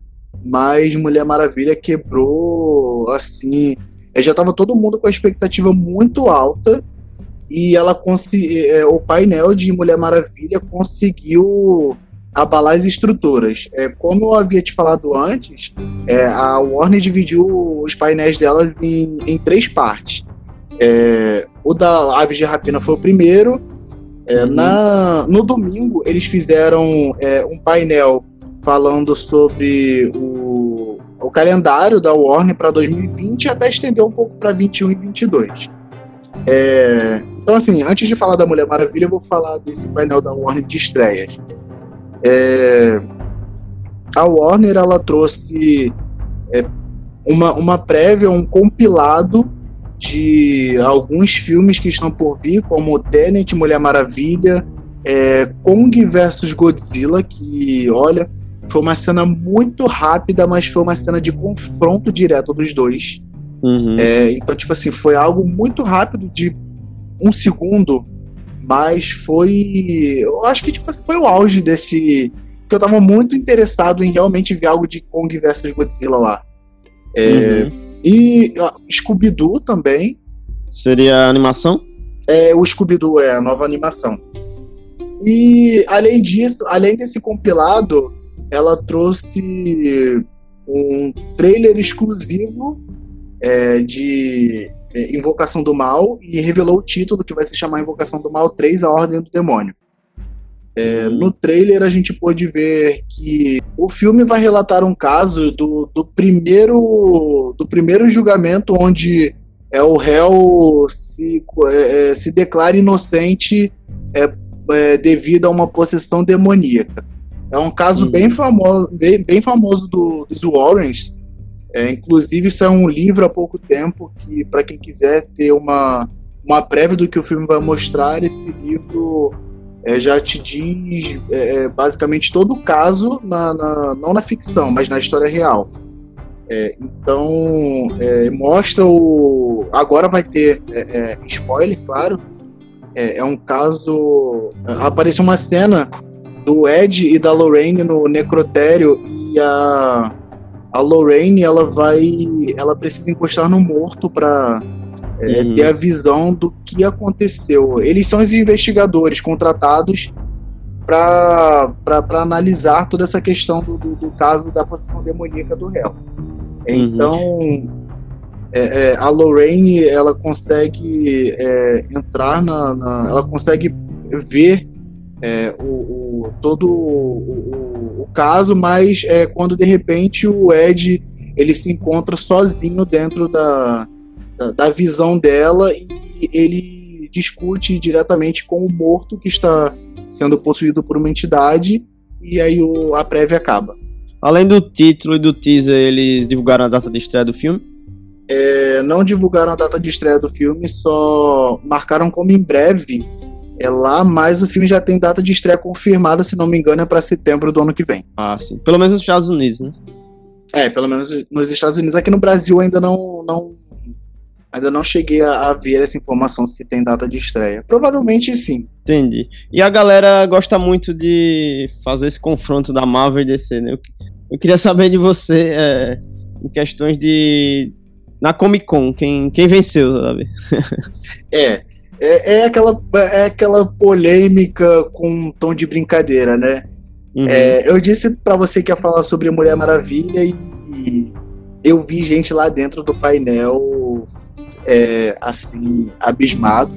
mas Mulher Maravilha quebrou assim. É, já estava todo mundo com a expectativa muito alta e ela é, o painel de Mulher Maravilha conseguiu abalar as estruturas. É, como eu havia te falado antes, é, a Warner dividiu os painéis delas em, em três partes. É, o da Aves de Rapina foi o primeiro. É, uhum. na, no domingo, eles fizeram é, um painel falando sobre o, o calendário da Warner para 2020 e até estender um pouco para 21 e 22. É, então, assim, antes de falar da Mulher Maravilha, eu vou falar desse painel da Warner de estreias. É, a Warner ela trouxe é, uma, uma prévia, um compilado de alguns filmes que estão por vir, como Tenet, Mulher Maravilha, é, Kong vs Godzilla, que, olha, foi uma cena muito rápida, mas foi uma cena de confronto direto dos dois. Uhum. É, então, tipo assim, foi algo muito rápido, de um segundo, mas foi. Eu acho que tipo, assim, foi o auge desse. Que eu tava muito interessado em realmente ver algo de Kong versus Godzilla lá. É, uhum. E Scooby-Doo também. Seria a animação? É, o Scooby-Doo é a nova animação. E além disso, além desse compilado, ela trouxe um trailer exclusivo é, de é, Invocação do Mal e revelou o título que vai se chamar Invocação do Mal 3, A Ordem do Demônio. É, uhum. no trailer a gente pôde ver que o filme vai relatar um caso do, do primeiro do primeiro julgamento onde é o réu se, é, é se declara inocente é, é, devido a uma possessão demoníaca. É um caso bem famoso, bem, bem famoso do, dos Warrens. É, inclusive, é um livro há pouco tempo que, para quem quiser ter uma, uma prévia do que o filme vai mostrar, esse livro é, já te diz é, é basicamente todo o caso, na, na, não na ficção, mas na história real. É, então, é, mostra o. Agora vai ter spoiler, claro. É, um caso. Apareceu uma cena do Ed e da Lorraine no necrotério e a a Lorraine ela vai ela precisa encostar no morto para é, uhum. ter a visão do que aconteceu. Eles são os investigadores contratados para analisar toda essa questão do, do, do, caso da possessão demoníaca do réu. Uhum. Então, é, é, a Lorraine ela consegue é, entrar na, na, ela consegue ver é, o, o, todo o, o, caso, mas é quando de repente o Ed ele se encontra sozinho dentro da, da, da visão dela e ele discute diretamente com o morto que está sendo possuído por uma entidade e aí o, a prévia acaba. Além do título e do teaser, eles divulgaram a data de estreia do filme? É, não divulgaram a data de estreia do filme, só marcaram como em breve é lá, mas o filme já tem data de estreia confirmada, se não me engano, é para setembro do ano que vem. Ah, sim. Pelo menos nos Estados Unidos, né? É, pelo menos nos Estados Unidos. Aqui no Brasil ainda não, não ainda não cheguei a, a, ver essa informação se tem data de estreia. Provavelmente sim. Entendi. E a galera gosta muito de fazer esse confronto da Marvel e DC, né? Eu, eu queria saber de você é, em questões de na Comic Con, quem, quem venceu, sabe? é. É, é, aquela, é aquela polêmica com um tom de brincadeira, né? Uhum. É, eu disse para você que ia falar sobre Mulher Maravilha e eu vi gente lá dentro do painel é, assim abismado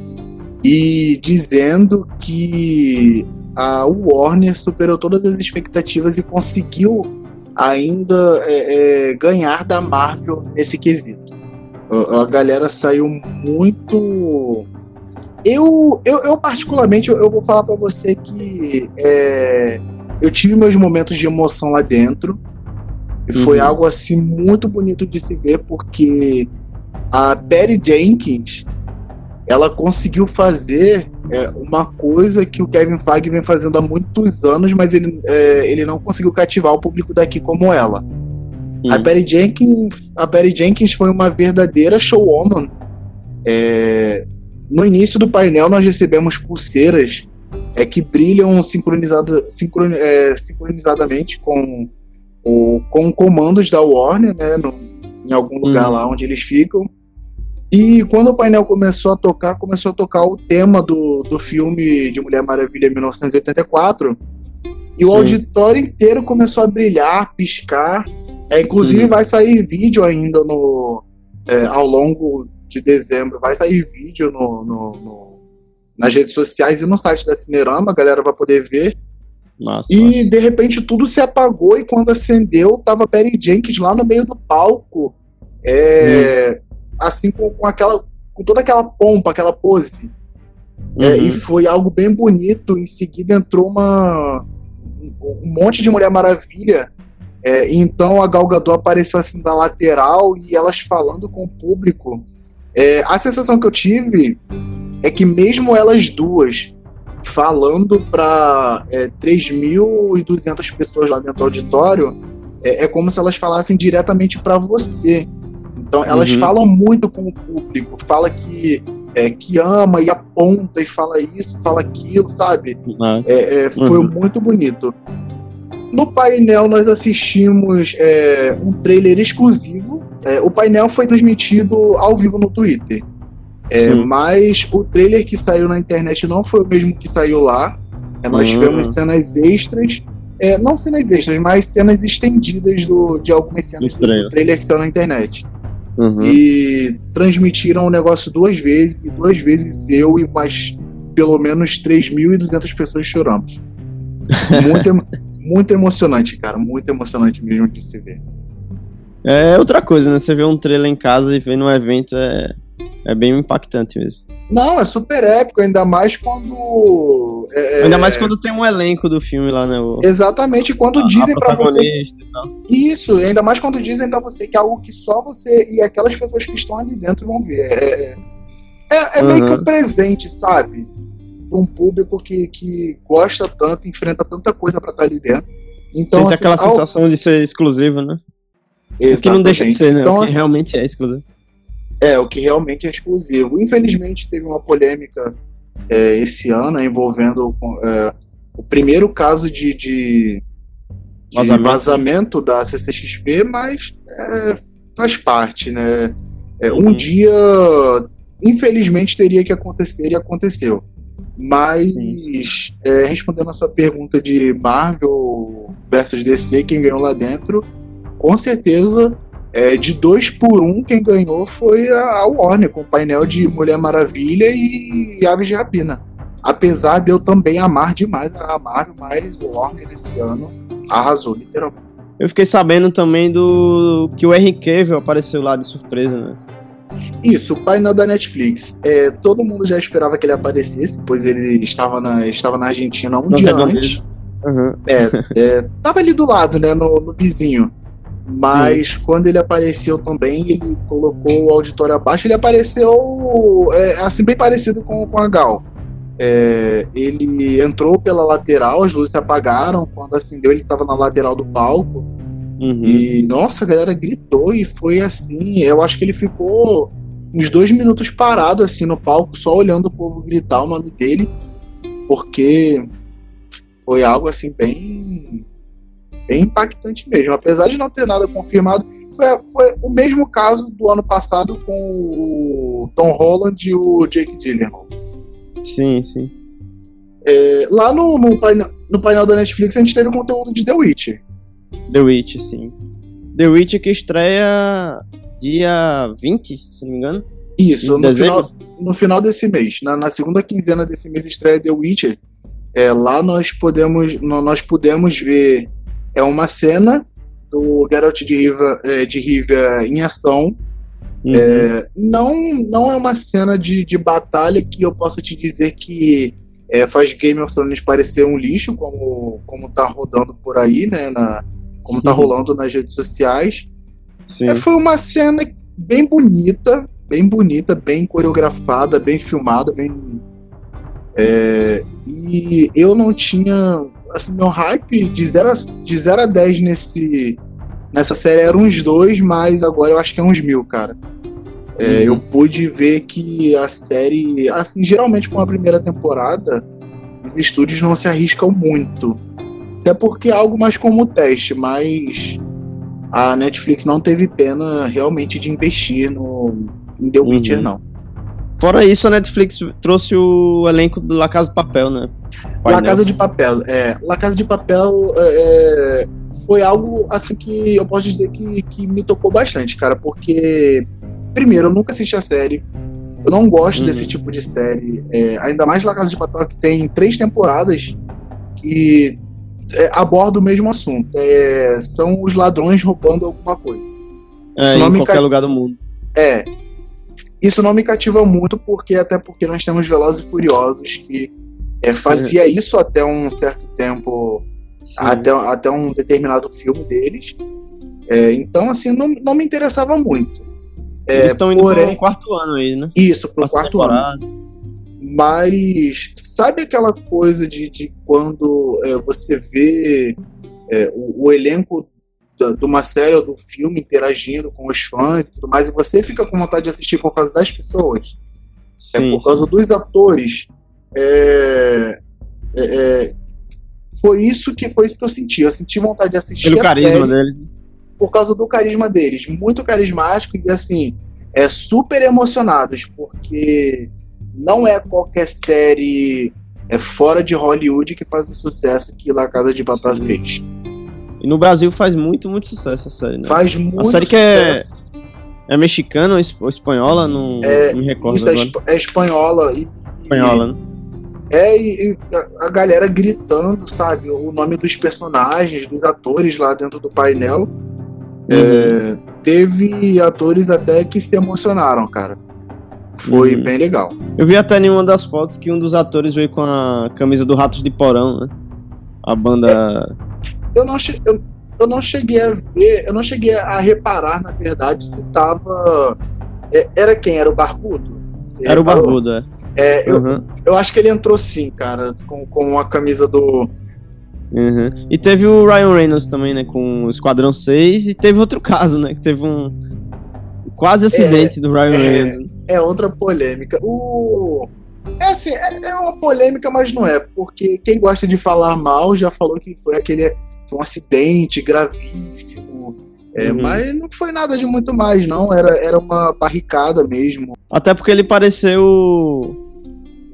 e dizendo que a Warner superou todas as expectativas e conseguiu ainda é, é, ganhar da Marvel nesse quesito. A, a galera saiu muito eu, eu, eu particularmente, eu, eu vou falar para você que é, eu tive meus momentos de emoção lá dentro. E uhum. foi algo assim muito bonito de se ver, porque a Perry Jenkins ela conseguiu fazer é, uma coisa que o Kevin Feige vem fazendo há muitos anos, mas ele, é, ele não conseguiu cativar o público daqui como ela. Uhum. A Perry Jenkins, a Perry Jenkins foi uma verdadeira showwoman. É, no início do painel, nós recebemos pulseiras é, que brilham sincronizado, sincron, é, sincronizadamente com, o, com comandos da Warner, né, no, em algum lugar uhum. lá onde eles ficam. E quando o painel começou a tocar, começou a tocar o tema do, do filme de Mulher Maravilha 1984. E Sim. o auditório inteiro começou a brilhar, piscar. É, inclusive vai sair vídeo ainda no, é, ao longo de dezembro vai sair vídeo no, no, no, nas redes sociais e no site da Cinerama, a galera vai poder ver. Nossa, e nossa. de repente tudo se apagou e quando acendeu tava Perry Jenkins lá no meio do palco, é, hum. assim com, com, aquela, com toda aquela pompa, aquela pose. É, uhum. É, e foi algo bem bonito. Em seguida entrou uma um monte de Mulher Maravilha. É, então a Gal Gadot apareceu assim da lateral e elas falando com o público. É, a sensação que eu tive é que mesmo elas duas falando para é, 3.200 pessoas lá dentro do auditório, é, é como se elas falassem diretamente para você. Então elas uhum. falam muito com o público, fala que é, que ama e aponta e fala isso, fala aquilo, sabe? É, é, foi uhum. muito bonito. No painel nós assistimos é, um trailer exclusivo. É, o painel foi transmitido ao vivo no Twitter. É, mas o trailer que saiu na internet não foi o mesmo que saiu lá. É, nós uhum. tivemos cenas extras. É, não cenas extras, mas cenas estendidas do, de algumas cenas do, do trailer que saiu na internet. Uhum. E transmitiram o negócio duas vezes, e duas vezes eu e mais pelo menos 3.200 pessoas choramos. [LAUGHS] Muito, muito emocionante, cara. Muito emocionante mesmo de se ver. É outra coisa, né? Você vê um trailer em casa e ver no evento é, é bem impactante mesmo. Não, é super épico, ainda mais quando. É, é ainda mais quando tem um elenco do filme lá, né? O... Exatamente, quando a, dizem para você. Isso, ainda mais quando dizem para você que é algo que só você e aquelas pessoas que estão ali dentro vão ver. É, é, é uhum. meio que um presente, sabe? para um público que, que gosta tanto, enfrenta tanta coisa para estar ali dentro. Então, Sente assim, aquela sensação de ser exclusivo, né? Exatamente. O que não deixa de ser, né? Então, o que assim, realmente é exclusivo. É, o que realmente é exclusivo. Infelizmente teve uma polêmica é, esse ano envolvendo é, o primeiro caso de, de, de vazamento. vazamento. da CCXP, mas é, faz parte, né? É, um dia, infelizmente, teria que acontecer e aconteceu. Mas, é, respondendo a sua pergunta de Marvel versus DC, quem ganhou lá dentro, com certeza, é, de dois por um, quem ganhou foi a Warner, com o painel de Mulher Maravilha e Aves de Rapina. Apesar de eu também amar demais a Marvel, mas o Warner esse ano arrasou, literalmente. Eu fiquei sabendo também do que o Henry Cavill apareceu lá de surpresa, né? Isso, o painel da Netflix. É, todo mundo já esperava que ele aparecesse, pois ele estava na, estava na Argentina um dia antes. Uhum. É, é, tava ali do lado, né, no, no vizinho. Mas Sim. quando ele apareceu também, ele colocou o auditório abaixo, ele apareceu é, assim, bem parecido com, com a Gal. É, ele entrou pela lateral, as luzes se apagaram. Quando acendeu, ele estava na lateral do palco. Uhum. E nossa, a galera gritou e foi assim. Eu acho que ele ficou uns dois minutos parado assim no palco, só olhando o povo gritar o nome dele, porque foi algo assim bem, bem impactante mesmo. Apesar de não ter nada confirmado, foi, foi o mesmo caso do ano passado com o Tom Holland e o Jake Gyllenhaal. Sim, sim. É, lá no, no, painel, no painel da Netflix a gente teve o conteúdo de The Witcher. The Witch, sim. The Witch que estreia dia 20, se não me engano. Isso, no final, no final desse mês. Na, na, segunda quinzena desse mês estreia The Witcher. É, lá nós podemos, nós podemos ver é uma cena do Geralt de Riva, é, de Riva em ação. Uhum. É, não, não é uma cena de, de batalha que eu possa te dizer que é, faz Game of Thrones parecer um lixo, como, como tá rodando por aí, né? Na, como tá rolando nas redes sociais. É, foi uma cena bem bonita, bem bonita, bem coreografada, bem filmada, bem. É, e eu não tinha. Assim, meu hype de 0 a, de 0 a 10 nesse, nessa série era uns dois, mas agora eu acho que é uns mil, cara. É, uhum. Eu pude ver que a série, assim, geralmente com a primeira temporada, os estúdios não se arriscam muito. Até porque é algo mais como teste, mas a Netflix não teve pena realmente de investir no, em The Witcher, uhum. não. Fora isso, a Netflix trouxe o elenco do La Casa de Papel, né? La Casa de Papel, é. La Casa de Papel é, foi algo, assim, que eu posso dizer que, que me tocou bastante, cara, porque, primeiro, eu nunca assisti a série, eu não gosto uhum. desse tipo de série, é, ainda mais La Casa de Papel, que tem três temporadas, que é, aborda o mesmo assunto. É, são os ladrões roubando alguma coisa. É, em qualquer ca... lugar do mundo. É. Isso não me cativa muito, porque até porque nós temos Velozes e Furiosos que é, fazia isso até um certo tempo, até, até um determinado filme deles. É, então, assim, não, não me interessava muito. É, Eles estão indo porém, pro quarto ano aí, né? Isso, pro quarto temporada. ano. Mas sabe aquela coisa de, de quando é, você vê é, o, o, elenco de uma série ou do filme interagindo com os fãs e tudo mais, e você fica com vontade de assistir por causa das pessoas? É sim, é por causa sim. dos atores. É, é, é, foi isso que foi isso que eu senti. Eu senti vontade de assistir Pelo a carisma série deles. por causa do carisma deles, muito carismáticos e assim, é super emocionados, porque não é qualquer série é fora de Hollywood que faz o sucesso que La Casa de Papel fez. E no Brasil faz muito, muito sucesso a série, né? Faz muito A série sucesso. que é, é mexicana ou espanhola? Não, é, não me recordo Isso é, é, espanhola. E, espanhola, né? É, e, a, a galera gritando, sabe? O nome dos personagens, dos atores lá dentro do painel. É, uhum. É, teve atores até que se emocionaram, cara. Foi uhum. bem legal. Eu vi até em uma das fotos que um dos atores veio com a camisa do Ratos de Porão, né? A banda. É, eu, não che... eu, eu não cheguei a ver, eu não cheguei a reparar, na verdade, se tava. É, era quem? Era o Barbudo? Você era reparou? o Barbudo, é. É, eu, uhum. eu acho que ele entrou sim, cara, com, com a camisa do. Uhum. E teve o Ryan Reynolds também, né, com o Esquadrão 6, e teve outro caso, né, que teve um quase acidente é, do Ryan é, Reynolds é outra polêmica. O. É assim, é, é, uma polêmica, mas não é, porque quem gosta de falar mal já falou que foi aquele. Foi um acidente gravíssimo. É, uhum. Mas não foi nada de muito mais, não. Era, era uma barricada mesmo. Até porque ele pareceu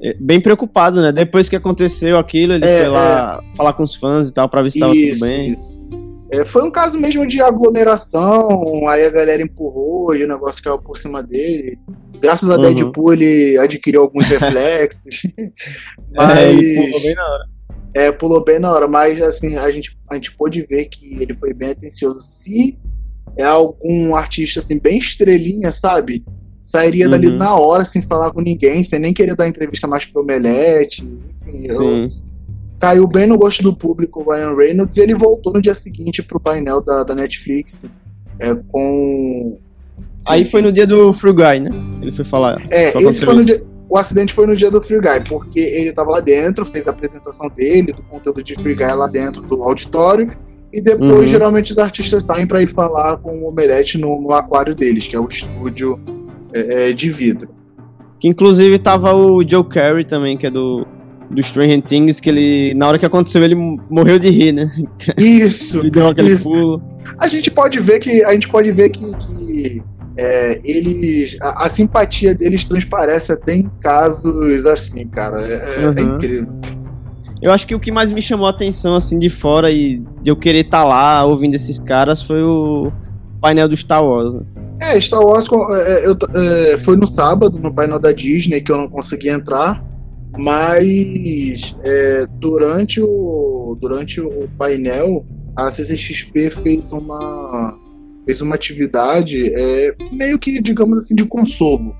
é, bem preocupado, né? Depois que aconteceu aquilo, ele é, foi lá é... falar com os fãs e tal, pra ver se tava isso, tudo bem. Isso. É, foi um caso mesmo de aglomeração, aí a galera empurrou e o negócio caiu por cima dele. Graças a uhum. Deadpool ele adquiriu alguns [LAUGHS] reflexos. mas, é, ele bem na hora. É, pulou bem na hora, mas assim, a gente, a gente pôde ver que ele foi bem atencioso. Se é algum artista assim, bem estrelinha, sabe? sairia uhum. dali na hora sem falar com ninguém, sem nem querer dar entrevista mais pro Omelete. Enfim, Sim. Eu, caiu bem no gosto do público o Ryan Reynolds e ele voltou no dia seguinte pro painel da, da Netflix é, com. Aí foi no dia do Free Guy, né? Ele foi falar. É, esse foi no dia, o acidente foi no dia do Free Guy, porque ele tava lá dentro, fez a apresentação dele, do conteúdo de Free Guy lá dentro do auditório, e depois uhum. geralmente os artistas saem para ir falar com o Omelete no, no, aquário deles, que é o estúdio é, é, de vidro. Que inclusive tava o Joe Carey também, que é do do Stranger Things que ele, na hora que aconteceu, ele morreu de rir, né? Isso. [LAUGHS] ele deu aquele isso. pulo. A gente pode ver que a gente pode ver que, que é, eles a, a, simpatia deles transparece até em casos assim, cara. É, uhum. é, incrível. Eu acho que o que mais me chamou a atenção assim de fora e de eu querer estar tá lá ouvindo esses caras foi o painel do Star Wars. Né? É, Star Wars é, eu, é, foi no sábado, no painel da Disney, que eu não consegui entrar. Mas é, durante, o, durante o painel, a CCXP fez uma, fez uma atividade é, meio que, digamos assim, de consolo.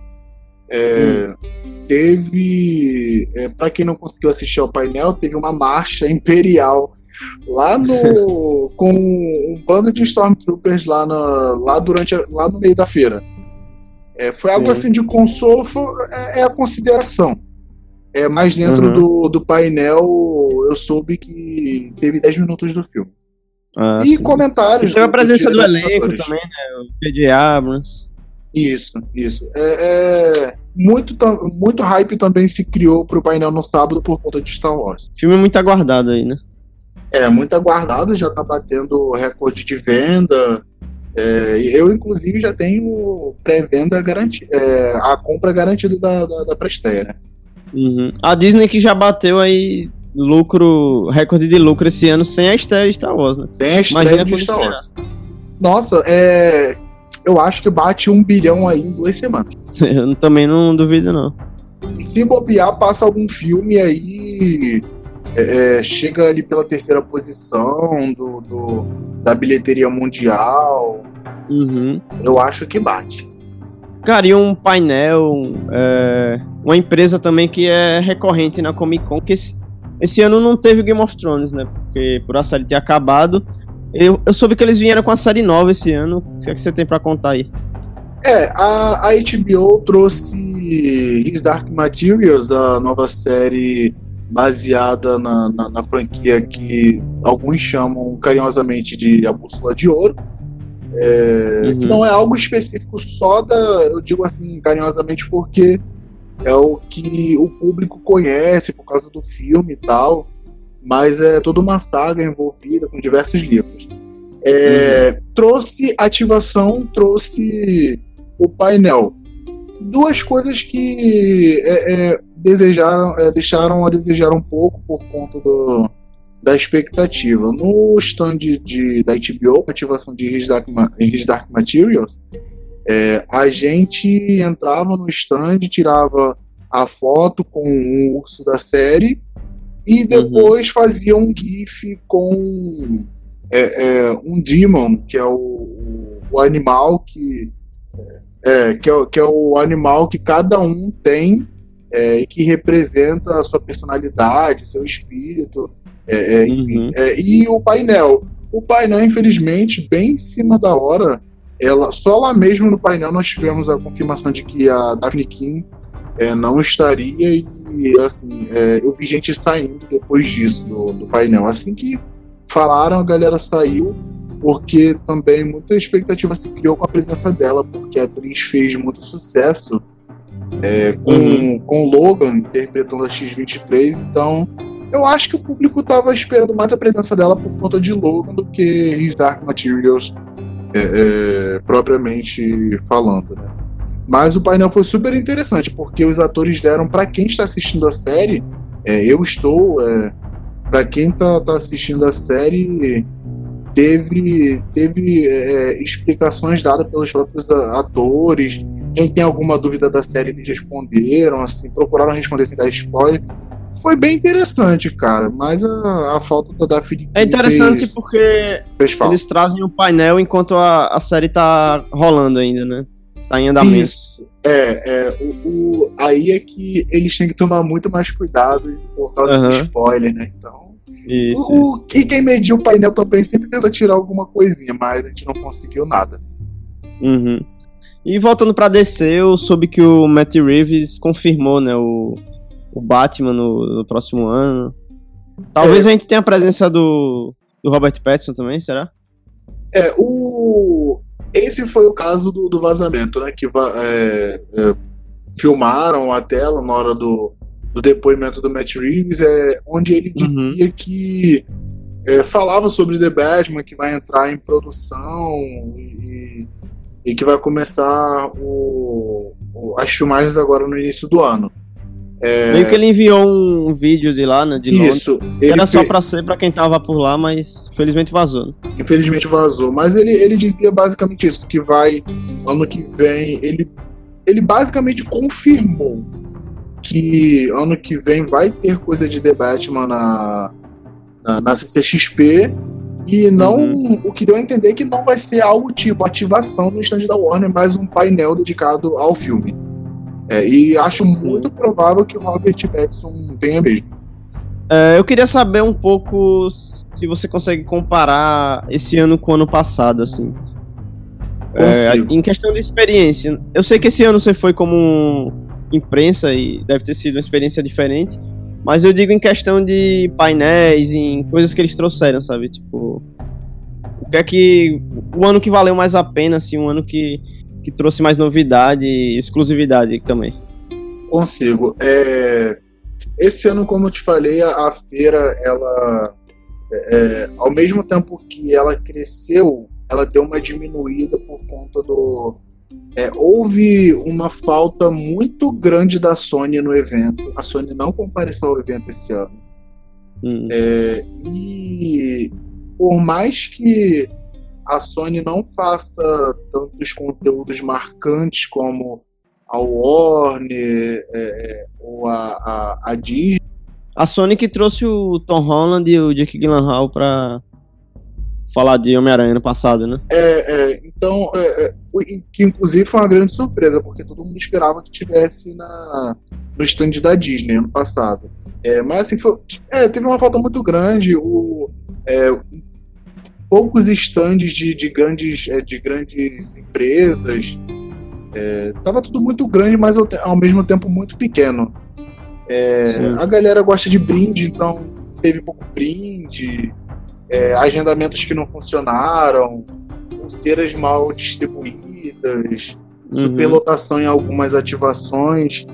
É, hum. Teve, é, para quem não conseguiu assistir ao painel, teve uma marcha imperial lá no [LAUGHS] com um bando de stormtroopers lá, na, lá durante lá no meio da feira. É, foi Sim. algo assim de consolo, foi, é, é a consideração. É, mas dentro uhum. do, do painel eu soube que teve 10 minutos do filme. Ah, e sim. comentários. teve a presença do, do elenco também, né? O J.J. Abrams. Isso, isso. É, é, muito, muito hype também se criou pro painel no sábado por conta de Star Wars. Filme muito aguardado aí, né? É, muito aguardado, já tá batendo recorde de venda. É, eu, inclusive, já tenho pré-venda garantida, é, a compra garantida da, da, da pré-estreia, né? Uhum. A Disney que já bateu aí lucro, recorde de lucro esse ano sem a estreia de Star Wars, né? Sem a estreia Imagina de Star Wars. Nossa, é. Eu acho que bate um bilhão aí em duas semanas. [LAUGHS] Eu também não duvido, não. E se bobear, passa algum filme aí. É, é, chega ali pela terceira posição do, do da bilheteria mundial. Uhum. Eu acho que bate. Cara, e um painel, é, uma empresa também que é recorrente na Comic Con, que esse, ano não teve Game of Thrones, né? Porque por a série ter acabado. Eu, eu soube que eles vieram com a série nova esse ano. O que, é que você tem para contar aí? É, a, a HBO trouxe His Dark Materials, a nova série baseada na, na, na franquia que alguns chamam carinhosamente de A Bússola de Ouro é, uhum. Não é algo específico só da. Eu digo assim carinhosamente porque é o que o público conhece por causa do filme e tal, mas é toda uma saga envolvida com diversos livros. É, uhum. Trouxe ativação, trouxe o painel. Duas coisas que é, é desejaram, é, deixaram a desejar um pouco por conta do, da expectativa. No stand de, da HBO, ativação de His Dark, His Dark Materials, é, a gente entrava no stand, tirava a foto com o urso da série e uhum. depois uhum. fazia um GIF com é, é, um Demon, que é o, o animal que. É, que, é, que é o animal que cada um tem é, e que representa a sua personalidade, seu espírito. É, é, enfim. Uhum. E o painel. O painel, infelizmente, bem em cima da hora, ela, só lá mesmo no painel nós tivemos a confirmação de que a Daphne King é, não estaria e, assim, é, eu vi gente saindo depois disso do, do, painel. Assim que falaram, a galera saiu, porque também muita expectativa se criou com a presença dela, porque a atriz fez muito sucesso é, com, uhum. com Logan interpretando a X-23, então eu acho que o público estava esperando mais a presença dela por conta de Logan do que His Dark Materials é, é, propriamente falando, né? Mas o painel foi super interessante, porque os atores deram para quem está assistindo a série, é, eu estou, é, para quem está tá assistindo a série, teve, teve é, explicações dadas pelos próprios atores. Quem tem alguma dúvida da série, eles responderam, assim, procuraram responder sem dar spoiler foi bem interessante, cara. Mas a, a falta da Daphne É interessante fez, porque fez eles trazem o painel enquanto a, a série tá rolando ainda, né? Tá em andamento. Isso, É, é o, o, aí é que eles têm que tomar muito mais cuidado por causa uhum. do spoiler, né? Então. Isso, o, isso. E quem mediu o painel também sempre tenta tirar alguma coisinha, mas a gente não conseguiu nada. Uhum. E voltando pra DC, eu soube que o Matt Reeves confirmou, né, o, o Batman no, no próximo ano. Talvez é. a gente tenha a presença do, do Robert Pattinson também, será? É, o... Esse foi o caso do, do vazamento, né, que é, é, filmaram a tela na hora do, do depoimento do Matt Reeves, é, onde ele uhum. dizia uhum. que é, falava sobre The Batman, que vai entrar em produção e e que vai começar o, o, as filmagens agora no início do ano. É... Meio que ele enviou um vídeo de lá, né? De Isso. Londres, era só pra ser pra quem tava por lá, mas infelizmente vazou. Né? Infelizmente vazou. Mas ele, ele dizia basicamente isso: que vai ano que vem. Ele, ele basicamente confirmou que ano que vem vai ter coisa de The Batman na, na, na CCXP e não. Uhum. O que deu a entender é que não vai ser algo tipo ativação no stand da Warner, mas um painel dedicado ao filme. É, e acho Sim. muito provável que o Robert Pattinson venha mesmo. É, eu queria saber um pouco se você consegue comparar esse ano com o ano passado, assim. É, em questão de experiência, eu sei que esse ano você foi como imprensa e deve ter sido uma experiência diferente, mas eu digo em questão de painéis, em coisas que eles trouxeram, sabe? Tipo. O que é que. O ano que valeu mais a pena, assim, um ano que, que trouxe mais novidade e exclusividade também. Consigo. É, esse ano, como eu te falei, a, a feira, ela. É, ao mesmo tempo que ela cresceu, ela deu uma diminuída por conta do, é, houve uma falta muito grande da Sony no evento. A Sony não compareceu ao evento esse ano. Hum. É, e por mais que a Sony não faça tantos conteúdos marcantes como a Warner é, é ou a, a, a, Disney. A Sony que trouxe o Tom Holland e o Jake Gyllenhaal para falar de Homem-Aranha no passado, né? É, é então, é, é, que inclusive foi uma grande surpresa, porque todo mundo esperava que tivesse na, no stand da Disney ano passado. É, mas assim, foi, teve uma falta muito grande. O, poucos stands de, de, grandes, é, de grandes empresas. tava tudo muito grande, mas ao, ao mesmo tempo muito pequeno. a galera gosta de brinde, então teve pouco brinde é, agendamentos que não funcionaram, pulseiras mal distribuídas, uhum. superlotação em algumas ativações.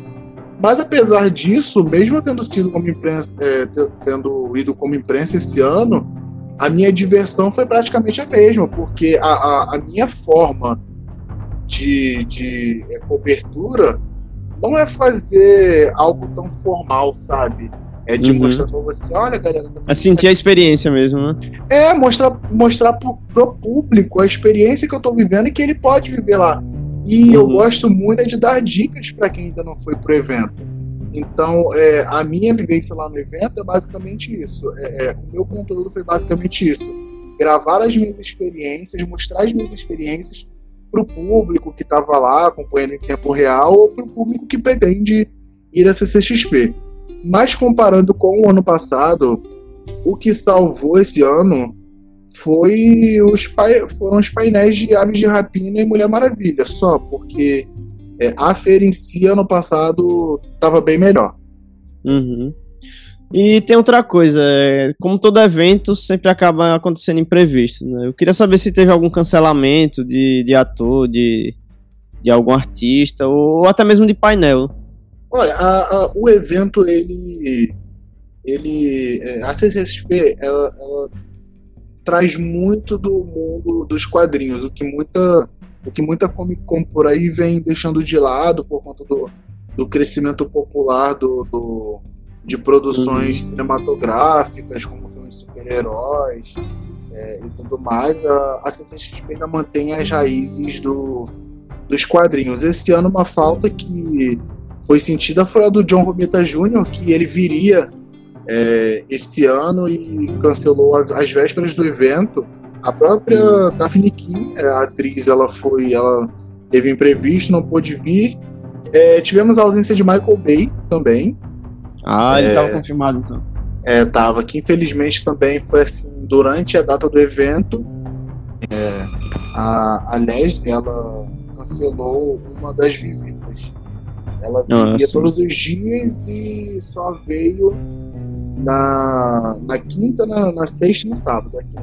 Mas apesar disso, mesmo tendo sido como imprensa, é, tendo ido como imprensa esse ano, a minha diversão foi praticamente a mesma, porque a, a, a minha forma de, de é, cobertura não é fazer algo tão formal, sabe? É de uhum. mostrar pra você, olha, galera. Tá é sentir a experiência mesmo, né? É, mostrar, mostrar pro, pro público a experiência que eu tô vivendo e que ele pode viver lá. E uhum. eu gosto muito de dar dicas para quem ainda não foi pro evento. Então, é, a minha vivência lá no evento é basicamente isso. É, é, o meu conteúdo foi basicamente isso. Gravar as minhas experiências, mostrar as minhas experiências para o público que estava lá acompanhando em tempo real ou para o público que pretende ir a CCXP. Mas comparando com o ano passado, o que salvou esse ano foi os foram os painéis de Aves de Rapina e Mulher Maravilha, só porque é, a feira em si ano passado estava bem melhor. Uhum. E tem outra coisa, é, como todo evento, sempre acaba acontecendo imprevisto. Né? Eu queria saber se teve algum cancelamento de, de ator, de, de algum artista, ou, ou até mesmo de painel. Olha, a, a, o evento, ele. ele é, a CCXP, ela, ela, traz muito do mundo dos quadrinhos, o que muita, o que muita Comic Con por aí vem deixando de lado por conta do, do crescimento popular do, do de produções uhum. cinematográficas, como filmes de super-heróis é, e tudo mais. A, a CCXP ainda mantém as raízes do, dos quadrinhos. Esse ano, uma falta que foi sentida foi a do John Romita Jr., que ele viria é, esse ano e cancelou as vésperas do evento. A própria Daphne King, a atriz, ela foi, ela teve imprevisto, não pôde vir. É, tivemos a ausência de Michael Bay também. Ah, ele estava é, confirmado então. É, tava, que infelizmente também foi assim, durante a data do evento, é, a, a Leslie, ela cancelou uma das visitas. Ela vinha todos os dias e só veio na, na quinta, na, na sexta e no sábado. Aqui,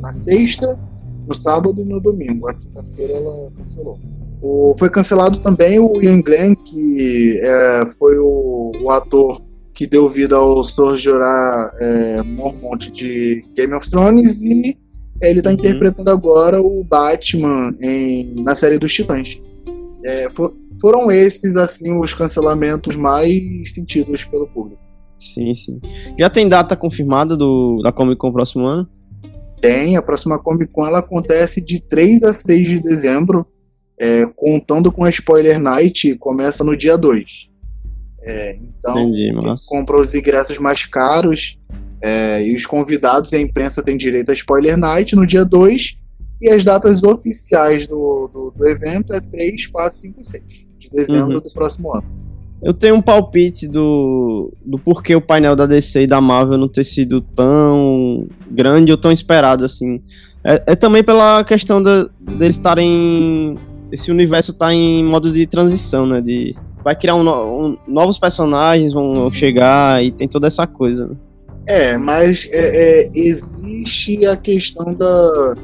na, na sexta, no sábado e no domingo. A quinta-feira ela cancelou. O, foi cancelado também o Ian Glenn, que é, foi o, o, ator que deu vida ao Sr. Jorah é, Mormont de Game of Thrones e ele está uhum. interpretando agora o Batman em, na série dos Titãs. É, for, foram esses assim os cancelamentos mais sentidos pelo público. Sim, sim. Já tem data confirmada do, da Comic Con próximo ano? Tem, a próxima Comic Con ela acontece de 3 a 6 de dezembro, é, contando com a Spoiler Night, começa no dia 2. É, então, Entendi, compra os ingressos mais caros é, e os convidados e a imprensa têm direito a Spoiler Night no dia 2 e as datas oficiais do, do, do, evento é 3, 4, 5 e 6 de dezembro uhum. do próximo ano. Eu tenho um palpite do, do porquê o painel da DC e da Marvel não ter sido tão grande ou tão esperado assim. É, é também pela questão de, deles estarem. Esse universo tá em modo de transição, né? De, vai criar um, um, novos personagens, vão chegar e tem toda essa coisa. Né? É, mas é, é, existe a questão da,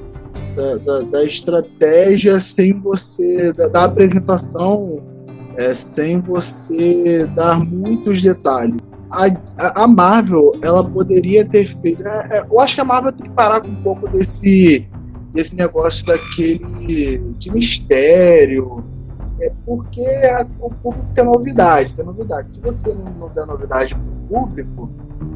da, da, da estratégia sem você. da, da apresentação é, sem você dar muitos detalhes. A, a, Marvel, ela poderia ter feito. É, é, eu acho que a Marvel tem que parar com um pouco desse, desse negócio daquele de mistério. É porque a, o público quer novidade, quer novidade. Se você não, der novidade para o público,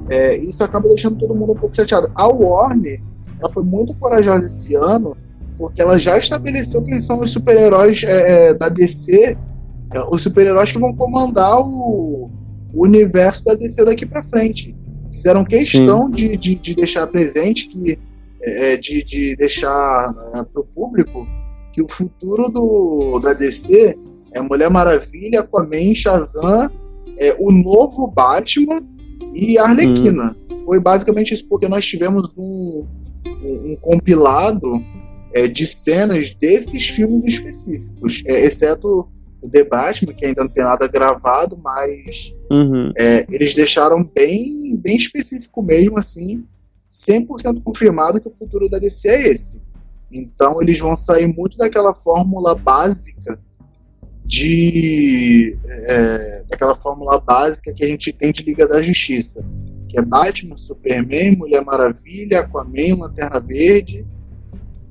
é, isso acaba deixando todo mundo um pouco chateado. A Warner, ela foi muito corajosa esse ano, porque ela já estabeleceu quem são os super-heróis é, é da DC os super-heróis que vão comandar o, o, universo da DC daqui para frente. Fizeram questão de, de, de, deixar presente que é, é de, de deixar é, para o público que o futuro do, da DC é Mulher Maravilha, Aquaman, Shazam, é, o novo Batman e Arlequina. Hum. Foi basicamente isso, porque nós tivemos um, um, um compilado é, de cenas desses filmes específicos, é, exceto o The Batman, que ainda não tem nada gravado, mas uhum. é, eles deixaram bem, bem específico mesmo, assim, 100% confirmado que o futuro da DC é esse. Então eles vão sair muito daquela fórmula básica de é, daquela fórmula básica que a gente tem de Liga da Justiça, que é Batman, Superman, Mulher Maravilha, Aquaman, Lanterna Verde.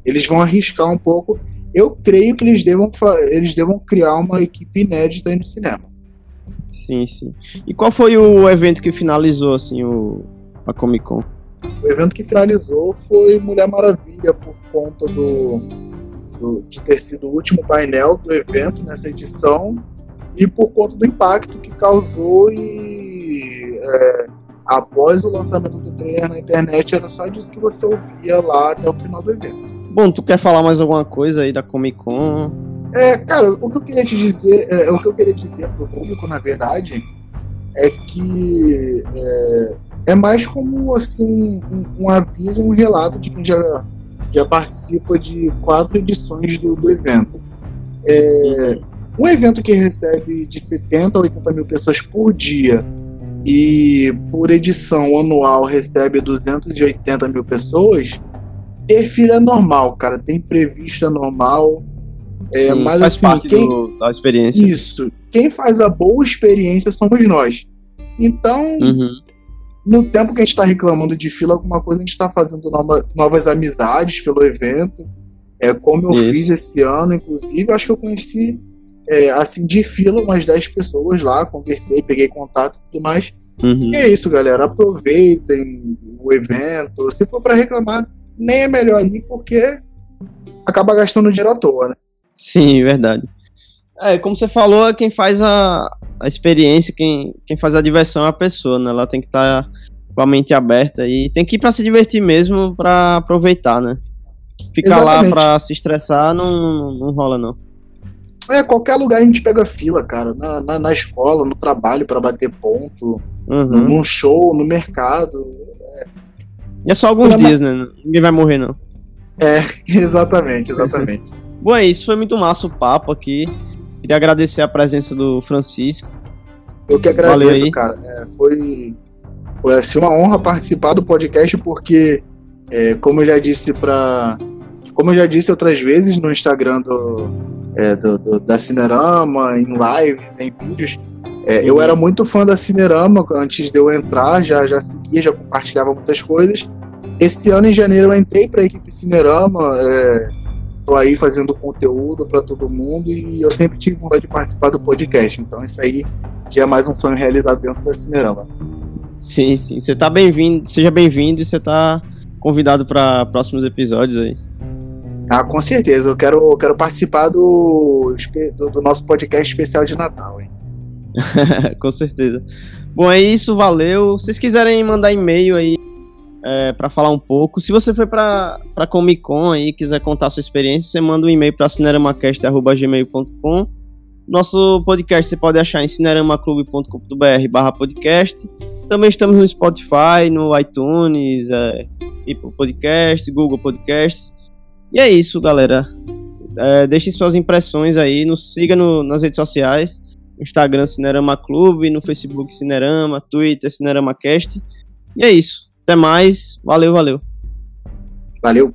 Eles vão arriscar um pouco eu creio que eles devam, eles devam criar uma equipe inédita aí no cinema. Sim, sim. E qual foi o evento que finalizou assim o a Comic Con? O evento que finalizou foi Mulher Maravilha por conta do, do de ter sido o último painel do evento nessa edição e por conta do impacto que causou e é, após o lançamento do trailer na internet era só disso que você ouvia lá até o final do evento. Bom, tu quer falar mais alguma coisa aí da Comic Con? É, cara, o que eu queria te dizer, é, o que eu queria dizer pro público, na verdade, é que é, é mais como assim um, um, aviso, um relato de quem já, já participa de quatro edições do, do evento. É, um evento que recebe de 70 a 80 mil pessoas por dia e por edição anual recebe 280 mil pessoas, ter filho é normal, cara. Tem previsto é normal. É, Sim, mas faz assim, parte quem... do, da experiência. Isso. Quem faz a boa experiência somos nós. Então, uhum. no tempo que a gente está reclamando de fila, alguma coisa a gente está fazendo nova, novas amizades pelo evento. É, como eu Isso. fiz esse ano, inclusive, acho que eu conheci é, assim, de fila, umas 10 pessoas lá, conversei, peguei contato e tudo mais. Uhum. E é isso, galera. Aproveitem o evento. Se for para reclamar, nem é melhor ali porque acaba gastando dinheiro à toa, né? Sim, verdade. É, como você falou, quem faz a, a experiência, quem, quem faz a diversão é a pessoa, né? Ela tem que estar tá com a mente aberta e tem que ir para se divertir mesmo, para aproveitar, né? Ficar Exatamente. lá para se estressar não, não rola, não. É, qualquer lugar a gente pega fila, cara. Na, na, na escola, no trabalho para bater ponto, uhum. num show, no mercado. É, e é só alguns dias, né? Ninguém vai morrer, não. É, [LAUGHS] exatamente, exatamente. Bom, é isso. Foi muito massa o papo aqui. Queria agradecer a presença do Francisco. Eu que agradeço, cara. É, foi, foi assim, uma honra participar do podcast, porque, é, como eu já disse para. Como eu já disse outras vezes no Instagram do, é, do, do, da Cinerama, em lives, em vídeos, é, eu era muito fã da Cinerama antes de eu entrar, já, já seguia, já compartilhava muitas coisas. Esse ano, em janeiro, eu entrei para a equipe Cinerama, estou é, aí fazendo conteúdo para todo mundo e eu sempre tive vontade de participar do podcast. Então, isso aí já é mais um sonho realizado dentro da Cinerama. Sim, sim. Você está bem-vindo, seja bem-vindo e você está convidado para próximos episódios aí. Ah, com certeza. Eu quero, eu quero participar do, do, do nosso podcast especial de Natal, hein? [LAUGHS] com certeza. Bom, é isso, valeu. Se vocês quiserem mandar e-mail aí é, para falar um pouco, se você foi para Comic Con e quiser contar sua experiência, você manda um e-mail para cineramacast.gmail.com. Nosso podcast você pode achar em cineramaclube.com.br barra podcast. Também estamos no Spotify, no iTunes, é, Apple Podcasts, Google Podcasts. E é isso, galera. É, deixem suas impressões aí, nos siga no, nas redes sociais, Instagram Cinerama Clube, no Facebook Cinerama, Twitter Cinerama Cast. E é isso. Até mais. Valeu, valeu. Valeu.